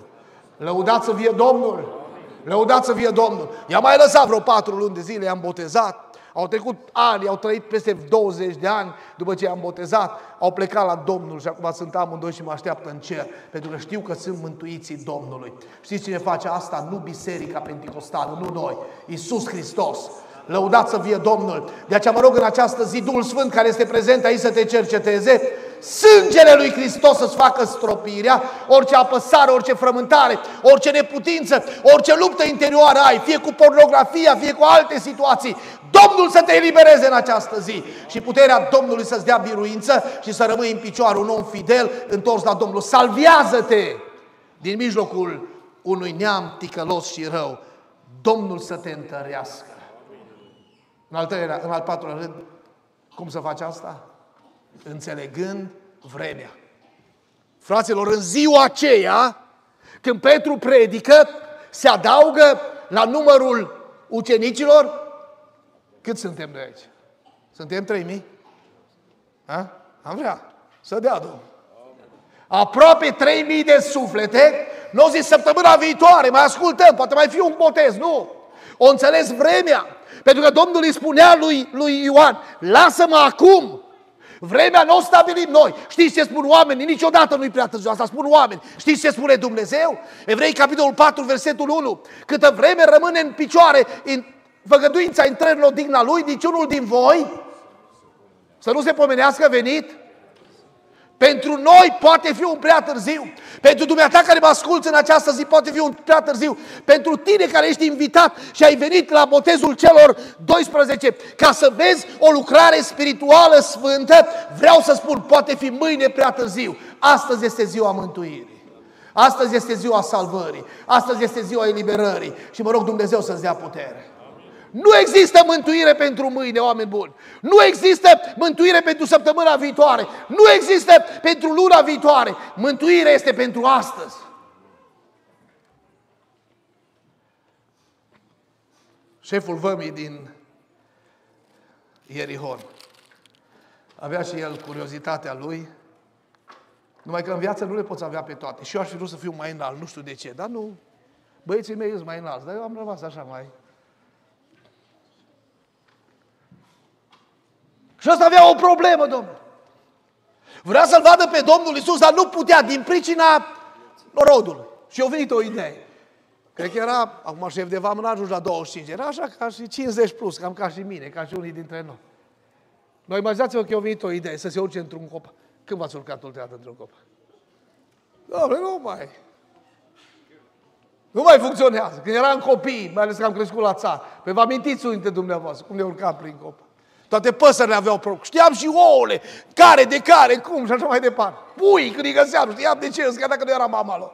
Lăudați să fie Domnul! Lăudați să fie Domnul! I-am mai lăsat vreo patru luni de zile, i-am botezat, au trecut ani, au trăit peste 20 de ani după ce i-am botezat, au plecat la Domnul și acum sunt amândoi și mă așteaptă în cer, pentru că știu că sunt mântuiții Domnului. Știți cine face asta? Nu Biserica Pentecostală, nu noi, Iisus Hristos. Lăudați să fie Domnul. De aceea mă rog în această zi, Duhul Sfânt care este prezent aici să te cerceteze, sângele lui Hristos să-ți facă stropirea, orice apăsare, orice frământare, orice neputință, orice luptă interioară ai, fie cu pornografia, fie cu alte situații, Domnul să te elibereze în această zi și puterea Domnului să-ți dea biruință și să rămâi în picioare un om fidel, întors la Domnul. Salviază-te din mijlocul unui neam ticălos și rău. Domnul să te întărească. În al, treilea, în al patrulea rând, cum să faci asta? Înțelegând vremea. Fraților, în ziua aceea, când Petru predică, se adaugă la numărul ucenicilor cât suntem noi aici? Suntem 3000? Ha? Am vrea să dea Domnul. Aproape 3000 de suflete, nu zis săptămâna viitoare, mai ascultăm, poate mai fi un botez, nu. O înțeles vremea, pentru că Domnul îi spunea lui, lui Ioan, lasă-mă acum, Vremea nu o stabilim noi. Știți ce spun oamenii? Niciodată nu-i prea târziu. Asta spun oameni. Știți ce spune Dumnezeu? Evrei, capitolul 4, versetul 1. Câtă vreme rămâne în picioare în făgăduința intrării în odihna lui, niciunul din voi să nu se pomenească venit. Pentru noi poate fi un prea târziu. Pentru dumneata care mă asculți în această zi poate fi un prea târziu. Pentru tine care ești invitat și ai venit la botezul celor 12 ca să vezi o lucrare spirituală sfântă, vreau să spun, poate fi mâine prea târziu. Astăzi este ziua mântuirii. Astăzi este ziua salvării. Astăzi este ziua eliberării. Și mă rog Dumnezeu să-ți dea putere. Nu există mântuire pentru mâine, oameni buni. Nu există mântuire pentru săptămâna viitoare. Nu există pentru luna viitoare. Mântuirea este pentru astăzi. Șeful vămii din Ierihon avea și el curiozitatea lui, numai că în viață nu le poți avea pe toate. Și eu aș fi vrut să fiu mai înalt, nu știu de ce, dar nu. Băieții mei sunt mai înalți, dar eu am rămas așa mai Și ăsta avea o problemă, Domnul. Vrea să-L vadă pe Domnul Isus, dar nu putea din pricina norodului. Și a venit o idee. Cred că era, acum șef de vamă, n-a ajuns la 25, era așa ca și 50 plus, cam ca și mine, ca și unii dintre noi. Noi imaginați-vă că a venit o idee, să se urce într-un cop. Când v-ați urcat ultima într-un cop? Doamne, nu mai. Nu mai funcționează. Când eram copii, mai ales că am crescut la țară, pe vă amintiți unii dintre dumneavoastră, cum ne urcam prin cop. Toate păsările aveau porumb. Știam și ouăle, care de care, cum și așa mai departe. Pui, când îi găseam, știam de ce, chiar dacă nu era mama lor.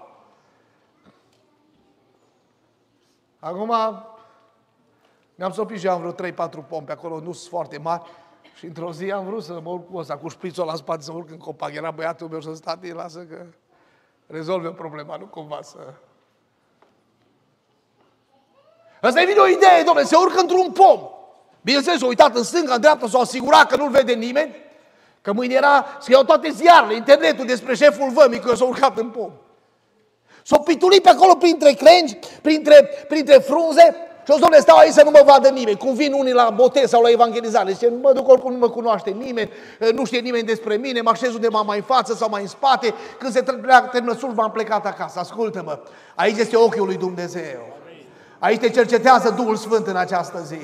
Acum mi-am sopit și am vreo 3-4 pompe acolo, nu sunt foarte mari. Și într-o zi am vrut să mă urc cu ăsta, cu șprițul la spate, să urc în copac. Era băiatul meu să state, lasă că rezolve problema, nu cumva să... Asta e vine o idee, domnule, se urcă într-un pom. Bineînțeles, s-a uitat în stânga, în dreapta, s-a asigurat că nu-l vede nimeni, că mâine era, scriau toate ziarele, internetul despre șeful vămii, că s-a urcat în pom. S-a pitulit pe acolo printre crengi, printre, printre frunze, și o domnule, stau aici să nu mă vadă nimeni. Cum vin unii la botez sau la evangelizare. Zice, mă duc oricum nu mă cunoaște nimeni, nu știe nimeni despre mine, mă așez undeva mai în față sau mai în spate. Când se termină slujba, am plecat acasă. Ascultă-mă, aici este ochiul lui Dumnezeu. Aici te cercetează Duhul Sfânt în această zi.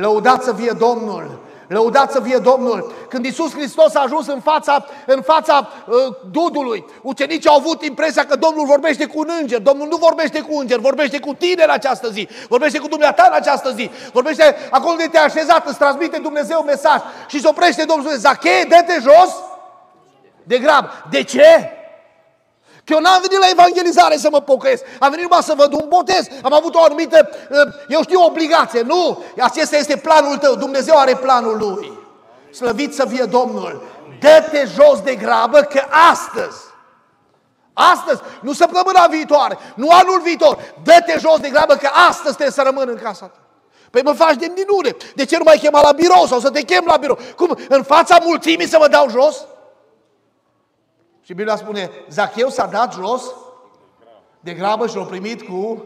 Lăudați să fie Domnul! Lăudați să fie Domnul! Când Isus Hristos a ajuns în fața, în fața uh, dudului, ucenicii au avut impresia că Domnul vorbește cu un înger. Domnul nu vorbește cu înger, vorbește cu tine în această zi, vorbește cu dumneata în această zi, vorbește acolo de te-a așezat, îți transmite Dumnezeu mesaj și se oprește Domnul și spune, Zache, dă-te jos! De grab. De ce? Că eu n-am venit la evangelizare să mă pocăiesc. Am venit numai să văd un botez. Am avut o anumită, uh, eu știu, obligație. Nu, acesta este planul tău. Dumnezeu are planul lui. Slăvit să fie Domnul. Dă-te jos de grabă că astăzi, astăzi, nu săptămâna viitoare, nu anul viitor, dă-te jos de grabă că astăzi trebuie să rămân în casa ta. Păi mă faci de minune. De ce nu mai chema la birou sau să te chem la birou? Cum? În fața mulțimii să mă dau jos? Și Biblia spune, Zacheu s-a dat jos de grabă și l-a primit cu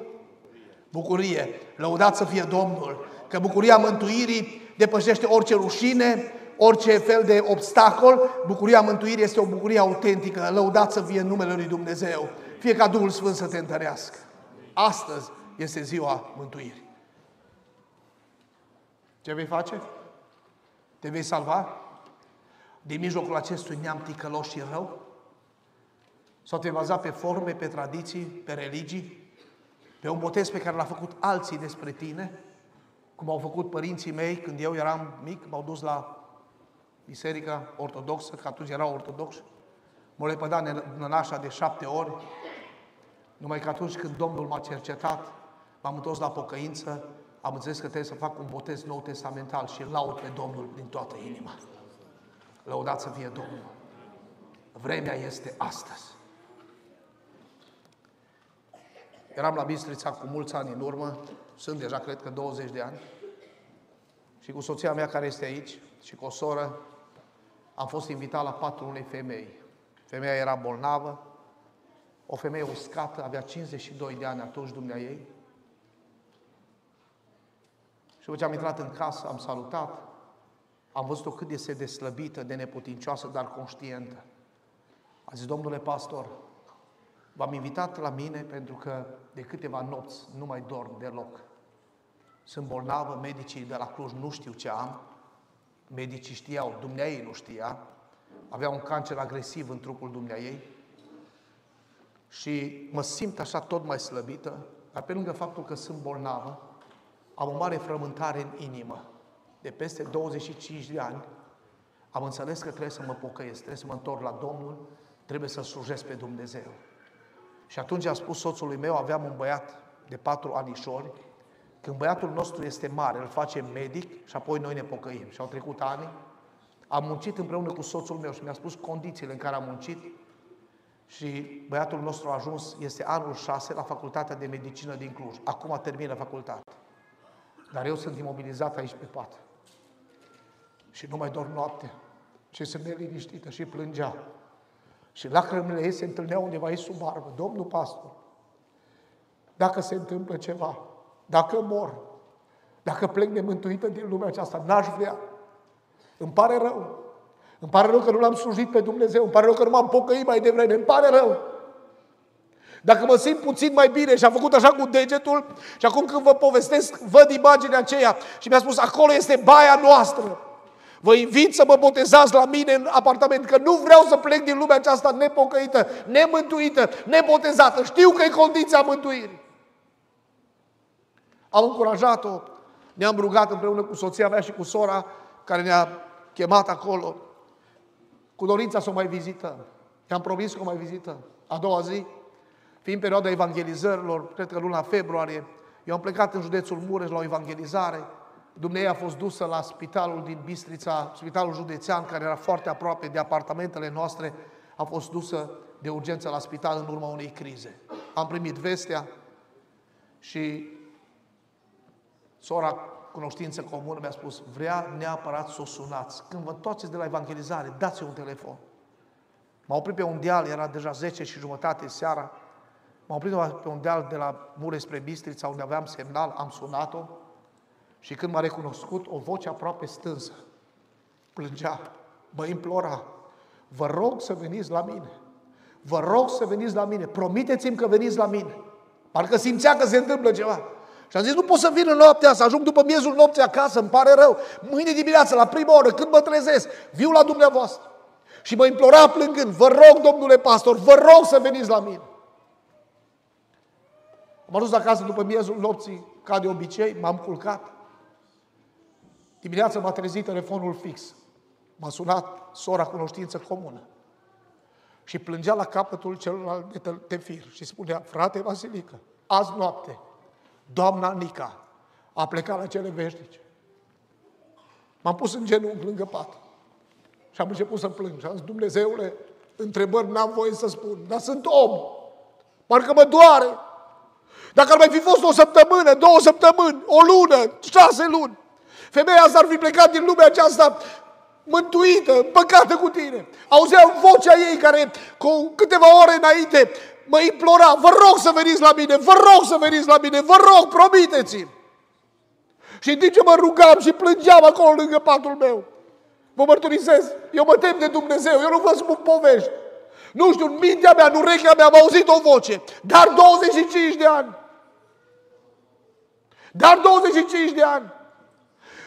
bucurie. Lăudat să fie Domnul, că bucuria mântuirii depășește orice rușine, orice fel de obstacol. Bucuria mântuirii este o bucurie autentică. Lăudat să fie numele Lui Dumnezeu. Fie ca Duhul Sfânt să te întărească. Astăzi este ziua mântuirii. Ce vei face? Te vei salva? Din mijlocul acestui neam ticălos și rău? Sau te baza pe forme, pe tradiții, pe religii, pe un botez pe care l-a făcut alții despre tine, cum au făcut părinții mei când eu eram mic, m-au dus la biserica ortodoxă, că atunci era ortodox, m-au lepădat nănașa de șapte ori, numai că atunci când Domnul m-a cercetat, m-am întors la pocăință, am înțeles că trebuie să fac un botez nou testamental și laud pe Domnul din toată inima. Lăudat să fie Domnul. Vremea este astăzi. Eram la Bistrița cu mulți ani în urmă, sunt deja, cred că 20 de ani, și cu soția mea care este aici și cu o soră, am fost invitat la patul unei femei. Femeia era bolnavă, o femeie uscată, avea 52 de ani atunci dumnea ei. Și după ce am intrat în casă, am salutat, am văzut-o cât este de slăbită, de neputincioasă, dar conștientă. A zis, domnule pastor, V-am invitat la mine pentru că de câteva nopți nu mai dorm deloc. Sunt bolnavă, medicii de la Cluj nu știu ce am, medicii știau, dumneai nu știa, avea un cancer agresiv în trupul dumneai și mă simt așa tot mai slăbită, dar pe lângă faptul că sunt bolnavă, am o mare frământare în inimă. De peste 25 de ani am înțeles că trebuie să mă pocăiesc, trebuie să mă întorc la Domnul, trebuie să slujesc pe Dumnezeu. Și atunci a spus soțului meu, aveam un băiat de patru anișori, când băiatul nostru este mare, îl facem medic și apoi noi ne pocăim. Și au trecut ani, am muncit împreună cu soțul meu și mi-a spus condițiile în care am muncit și băiatul nostru a ajuns, este anul 6 la Facultatea de Medicină din Cluj. Acum termină facultatea. Dar eu sunt imobilizat aici pe pat. Și nu mai dorm noapte. Și sunt neliniștită și plângea. Și lacrimile ei se întâlneau undeva aici sub barbă. Domnul pastor, dacă se întâmplă ceva, dacă mor, dacă plec nemântuită din lumea aceasta, n-aș vrea. Îmi pare rău. Îmi pare rău că nu l-am slujit pe Dumnezeu. Îmi pare rău că nu m-am pocăit mai devreme. Îmi pare rău. Dacă mă simt puțin mai bine și am făcut așa cu degetul și acum când vă povestesc, văd imaginea aceea și mi-a spus, acolo este baia noastră. Vă invit să mă botezați la mine în apartament, că nu vreau să plec din lumea aceasta nepocăită, nemântuită, nebotezată. Știu că e condiția mântuirii. Am încurajat-o, ne-am rugat împreună cu soția mea și cu sora care ne-a chemat acolo, cu dorința să o mai vizităm. I-am promis că o mai vizităm. A doua zi, fiind perioada evangelizărilor, cred că luna februarie, eu am plecat în județul Mureș la o evangelizare. Dumnezeu a fost dusă la spitalul din Bistrița, spitalul județean, care era foarte aproape de apartamentele noastre, a fost dusă de urgență la spital în urma unei crize. Am primit vestea și sora cunoștință comună mi-a spus, vrea neapărat să o sunați. Când vă întoarceți de la evangelizare, dați-i un telefon. M-a oprit pe un deal, era deja 10 și jumătate seara, m-a oprit pe un deal de la Mureș spre Bistrița, unde aveam semnal, am sunat-o și când m-a recunoscut, o voce aproape stânsă, plângea, mă implora, vă rog să veniți la mine. Vă rog să veniți la mine. Promiteți-mi că veniți la mine. Parcă simțea că se întâmplă ceva. Și am zis, nu pot să vin în noaptea să ajung după miezul nopții acasă, îmi pare rău. Mâine dimineață, la prima oră, când mă trezesc, viu la dumneavoastră. Și mă implora plângând, vă rog, domnule pastor, vă rog să veniți la mine. Am ajuns acasă după miezul nopții, ca de obicei, m-am culcat. Dimineața m-a trezit telefonul fix. M-a sunat sora cunoștință comună. Și plângea la capătul celălalt de, de fir și spunea, frate Vasilică, azi noapte, doamna Nica a plecat la cele veșnice. M-am pus în genunchi lângă pat și am început să plâng și am zis, Dumnezeule, întrebări n-am voie să spun, dar sunt om. Parcă mă doare. Dacă ar mai fi fost o săptămână, două săptămâni, o lună, șase luni, femeia asta ar fi plecat din lumea aceasta mântuită, păcată cu tine. Auzeam vocea ei care cu câteva ore înainte mă implora, vă rog să veniți la mine, vă rog să veniți la mine, vă rog, promiteți-mi. Și în timp ce mă rugam și plângeam acolo lângă patul meu, vă mărturisesc, eu mă tem de Dumnezeu, eu nu vă spun povești. Nu știu, în mintea mea, în urechea mea am auzit o voce, dar 25 de ani. Dar 25 de ani.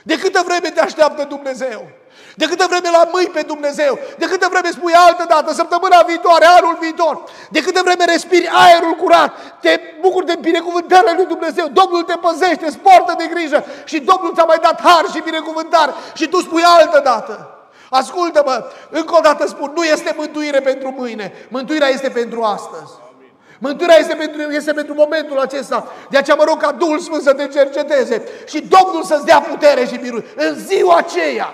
De câtă vreme te așteaptă Dumnezeu? De câtă vreme la mâini pe Dumnezeu? De câtă vreme spui altă dată, săptămâna viitoare, anul viitor? De câtă vreme respiri aerul curat? Te bucuri de binecuvântarea lui Dumnezeu? Domnul te păzește, îți poartă de grijă și Domnul ți-a mai dat har și binecuvântare și tu spui altă dată. Ascultă-mă, încă o dată spun, nu este mântuire pentru mâine, mântuirea este pentru astăzi. Mântuirea este pentru, este pentru momentul acesta. De aceea mă rog ca Duhul Sfânt să te cerceteze și Domnul să-ți dea putere și biruit. În ziua aceea,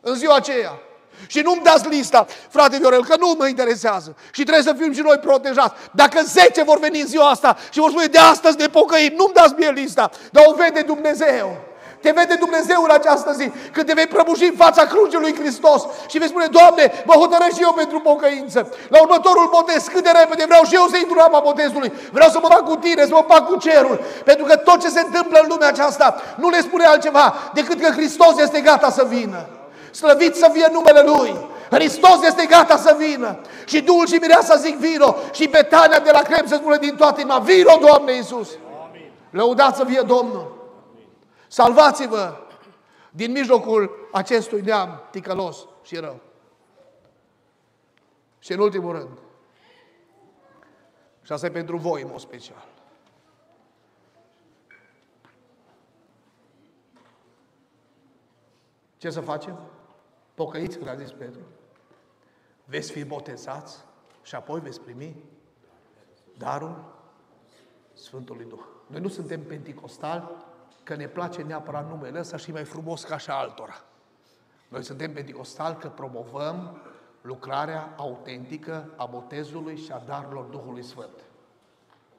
în ziua aceea. Și nu-mi dați lista, frate Viorel, că nu mă interesează. Și trebuie să fim și noi protejați. Dacă 10 vor veni în ziua asta și vor spune de astăzi ne pocăim, nu-mi dați mie lista, dar o vede Dumnezeu. Te vede Dumnezeu în această zi, când te vei prăbuși în fața crucii lui Hristos și vei spune, Doamne, mă hotărăsc și eu pentru pocăință. La următorul botez, cât de repede vreau și eu să intru în apa botezului. Vreau să mă fac cu tine, să mă fac cu cerul. Pentru că tot ce se întâmplă în lumea aceasta nu ne spune altceva decât că Hristos este gata să vină. Slăvit să fie numele Lui. Hristos este gata să vină. Și Duhul și Mireasa zic vino. Și Betania de la Crem se spune din toată inima, vino Doamne Iisus. Lăudați să fie Domnul. Salvați-vă din mijlocul acestui neam ticălos și rău. Și în ultimul rând, și asta e pentru voi în mod special. Ce să facem? Pocăiți, cum a zis Petru. Veți fi botezați și apoi veți primi darul Sfântului Duh. Noi nu suntem penticostali, că ne place neapărat numele ăsta și mai frumos ca și altora. Noi suntem penticostali că promovăm lucrarea autentică a botezului și a darurilor Duhului Sfânt.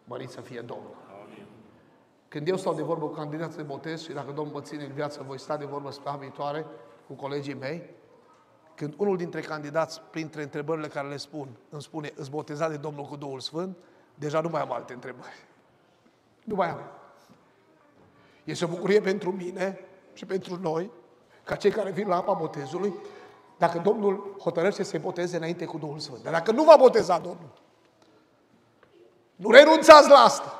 Mărit să fie Domnul. Când eu stau de vorbă cu candidații de botez și dacă Domnul mă ține în viață, voi sta de vorbă spre viitoare cu colegii mei, când unul dintre candidați, printre întrebările care le spun, îmi spune, îți boteza de Domnul cu Duhul Sfânt, deja nu mai am alte întrebări. Nu mai am. Este o bucurie pentru mine și pentru noi, ca cei care vin la apa botezului, dacă Domnul hotărăște să-i boteze înainte cu Duhul Sfânt. Dar dacă nu va boteza Domnul, nu renunțați la asta.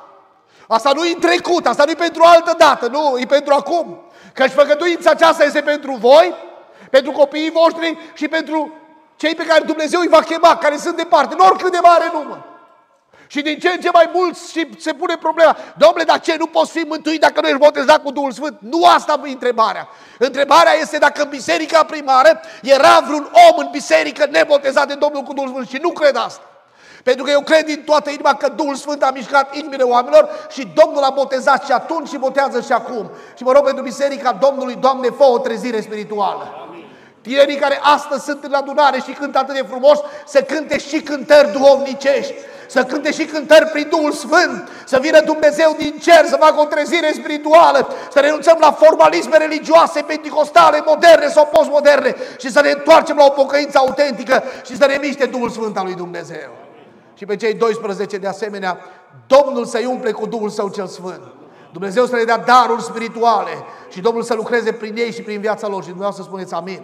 Asta nu e în trecut, asta nu e pentru altă dată, nu, e pentru acum. Căci făgăduința aceasta este pentru voi, pentru copiii voștri și pentru cei pe care Dumnezeu îi va chema, care sunt departe, în oricât de mare număr. Și din ce în ce mai mult și se pune problema, domnule, dar ce, nu poți fi mântuit dacă nu ești botezat cu Duhul Sfânt? Nu asta e întrebarea. Întrebarea este dacă în biserica primară era vreun om în biserică nebotezat de Domnul cu Duhul Sfânt și nu cred asta. Pentru că eu cred din toată inima că Duhul Sfânt a mișcat inimile oamenilor și Domnul a botezat și atunci și botează și acum. Și mă rog pentru Biserica Domnului, Doamne, fă o trezire spirituală. Tinerii care astăzi sunt în adunare și cântă atât de frumos, să cânte și cântări duhovnicești, să cânte și cântări prin Duhul Sfânt, să vină Dumnezeu din cer, să facă o trezire spirituală, să renunțăm la formalisme religioase, pentecostale, moderne sau postmoderne și să ne întoarcem la o pocăință autentică și să ne miște Duhul Sfânt al lui Dumnezeu. Și pe cei 12 de asemenea, Domnul să-i umple cu Duhul Său cel Sfânt. Dumnezeu să le dea daruri spirituale și Domnul să lucreze prin ei și prin viața lor. Și dumneavoastră spuneți amin.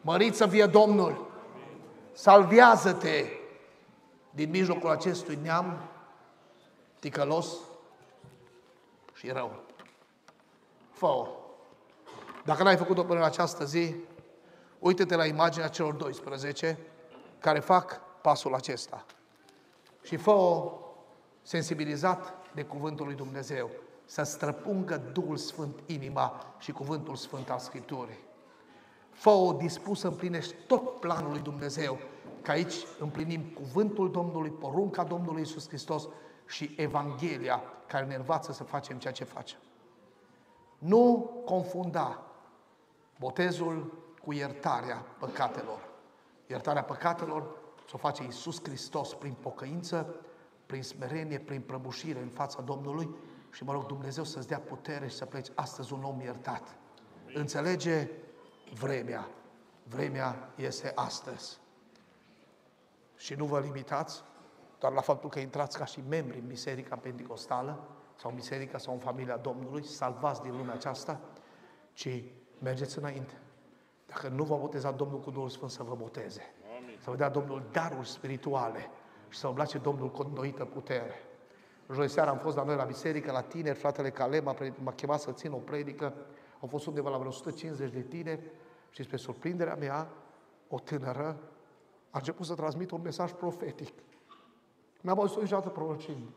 Mărit să fie Domnul! Salvează-te din mijlocul acestui neam ticălos și rău. fă Dacă n-ai făcut-o până în această zi, uite-te la imaginea celor 12 care fac pasul acesta. Și fă sensibilizat de cuvântul lui Dumnezeu, să străpungă Duhul Sfânt inima și cuvântul Sfânt al Scripturii fă-o dispus să împlinești tot planul lui Dumnezeu, că aici împlinim cuvântul Domnului, porunca Domnului Isus Hristos și Evanghelia care ne învață să facem ceea ce facem. Nu confunda botezul cu iertarea păcatelor. Iertarea păcatelor să o face Isus Hristos prin pocăință, prin smerenie, prin prăbușire în fața Domnului și mă rog Dumnezeu să-ți dea putere și să pleci astăzi un om iertat. Înțelege vremea. Vremea este astăzi. Și nu vă limitați doar la faptul că intrați ca și membri în Biserica Pentecostală sau în Biserica sau în familia Domnului, salvați din lumea aceasta, ci mergeți înainte. Dacă nu vă boteza Domnul cu Duhul Sfânt, să vă boteze. Amin. Să vă dea Domnul daruri spirituale și să vă place Domnul cu înnoită putere. Joi seara am fost la noi la biserică, la tineri, fratele Calem m-a chemat să țin o predică au fost undeva la vreo 150 de tineri și spre surprinderea mea, o tânără a început să transmită un mesaj profetic. Mi-am auzit niciodată prorocind.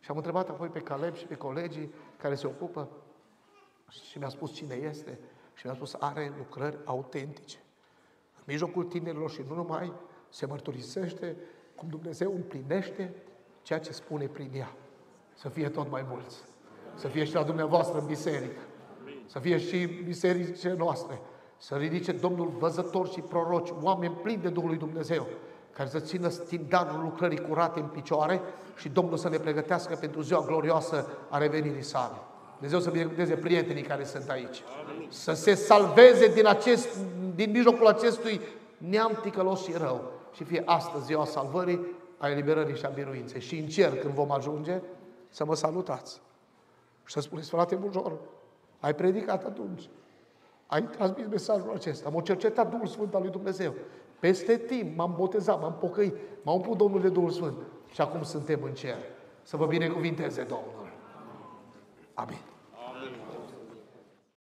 Și am întrebat apoi pe Caleb și pe colegii care se ocupă și mi-a spus cine este și mi-a spus are lucrări autentice. În mijlocul tinerilor și nu numai, se mărturisește cum Dumnezeu împlinește ceea ce spune prin ea. Să fie tot mai mulți. Să fie și la dumneavoastră în biserică să fie și bisericile noastre, să ridice Domnul văzător și proroci, oameni plini de Duhul lui Dumnezeu, care să țină stindanul lucrării curate în picioare și Domnul să ne pregătească pentru ziua glorioasă a revenirii sale. Dumnezeu să binecuvânteze prietenii care sunt aici. Amin. Să se salveze din, acest, din mijlocul acestui neam ticălos și rău. Și fie astăzi ziua salvării, a eliberării și a biruinței. Și în cer, când vom ajunge, să mă salutați. Și să spuneți, frate Bujor, ai predicat atunci. Ai transmis mesajul acesta. M-a cercetat Duhul Sfânt al lui Dumnezeu. Peste timp m-am botezat, m-am pocăit, m-a umplut Domnul de Duhul Sfânt. Și acum suntem în cer. Să vă binecuvinteze Domnul. Amin.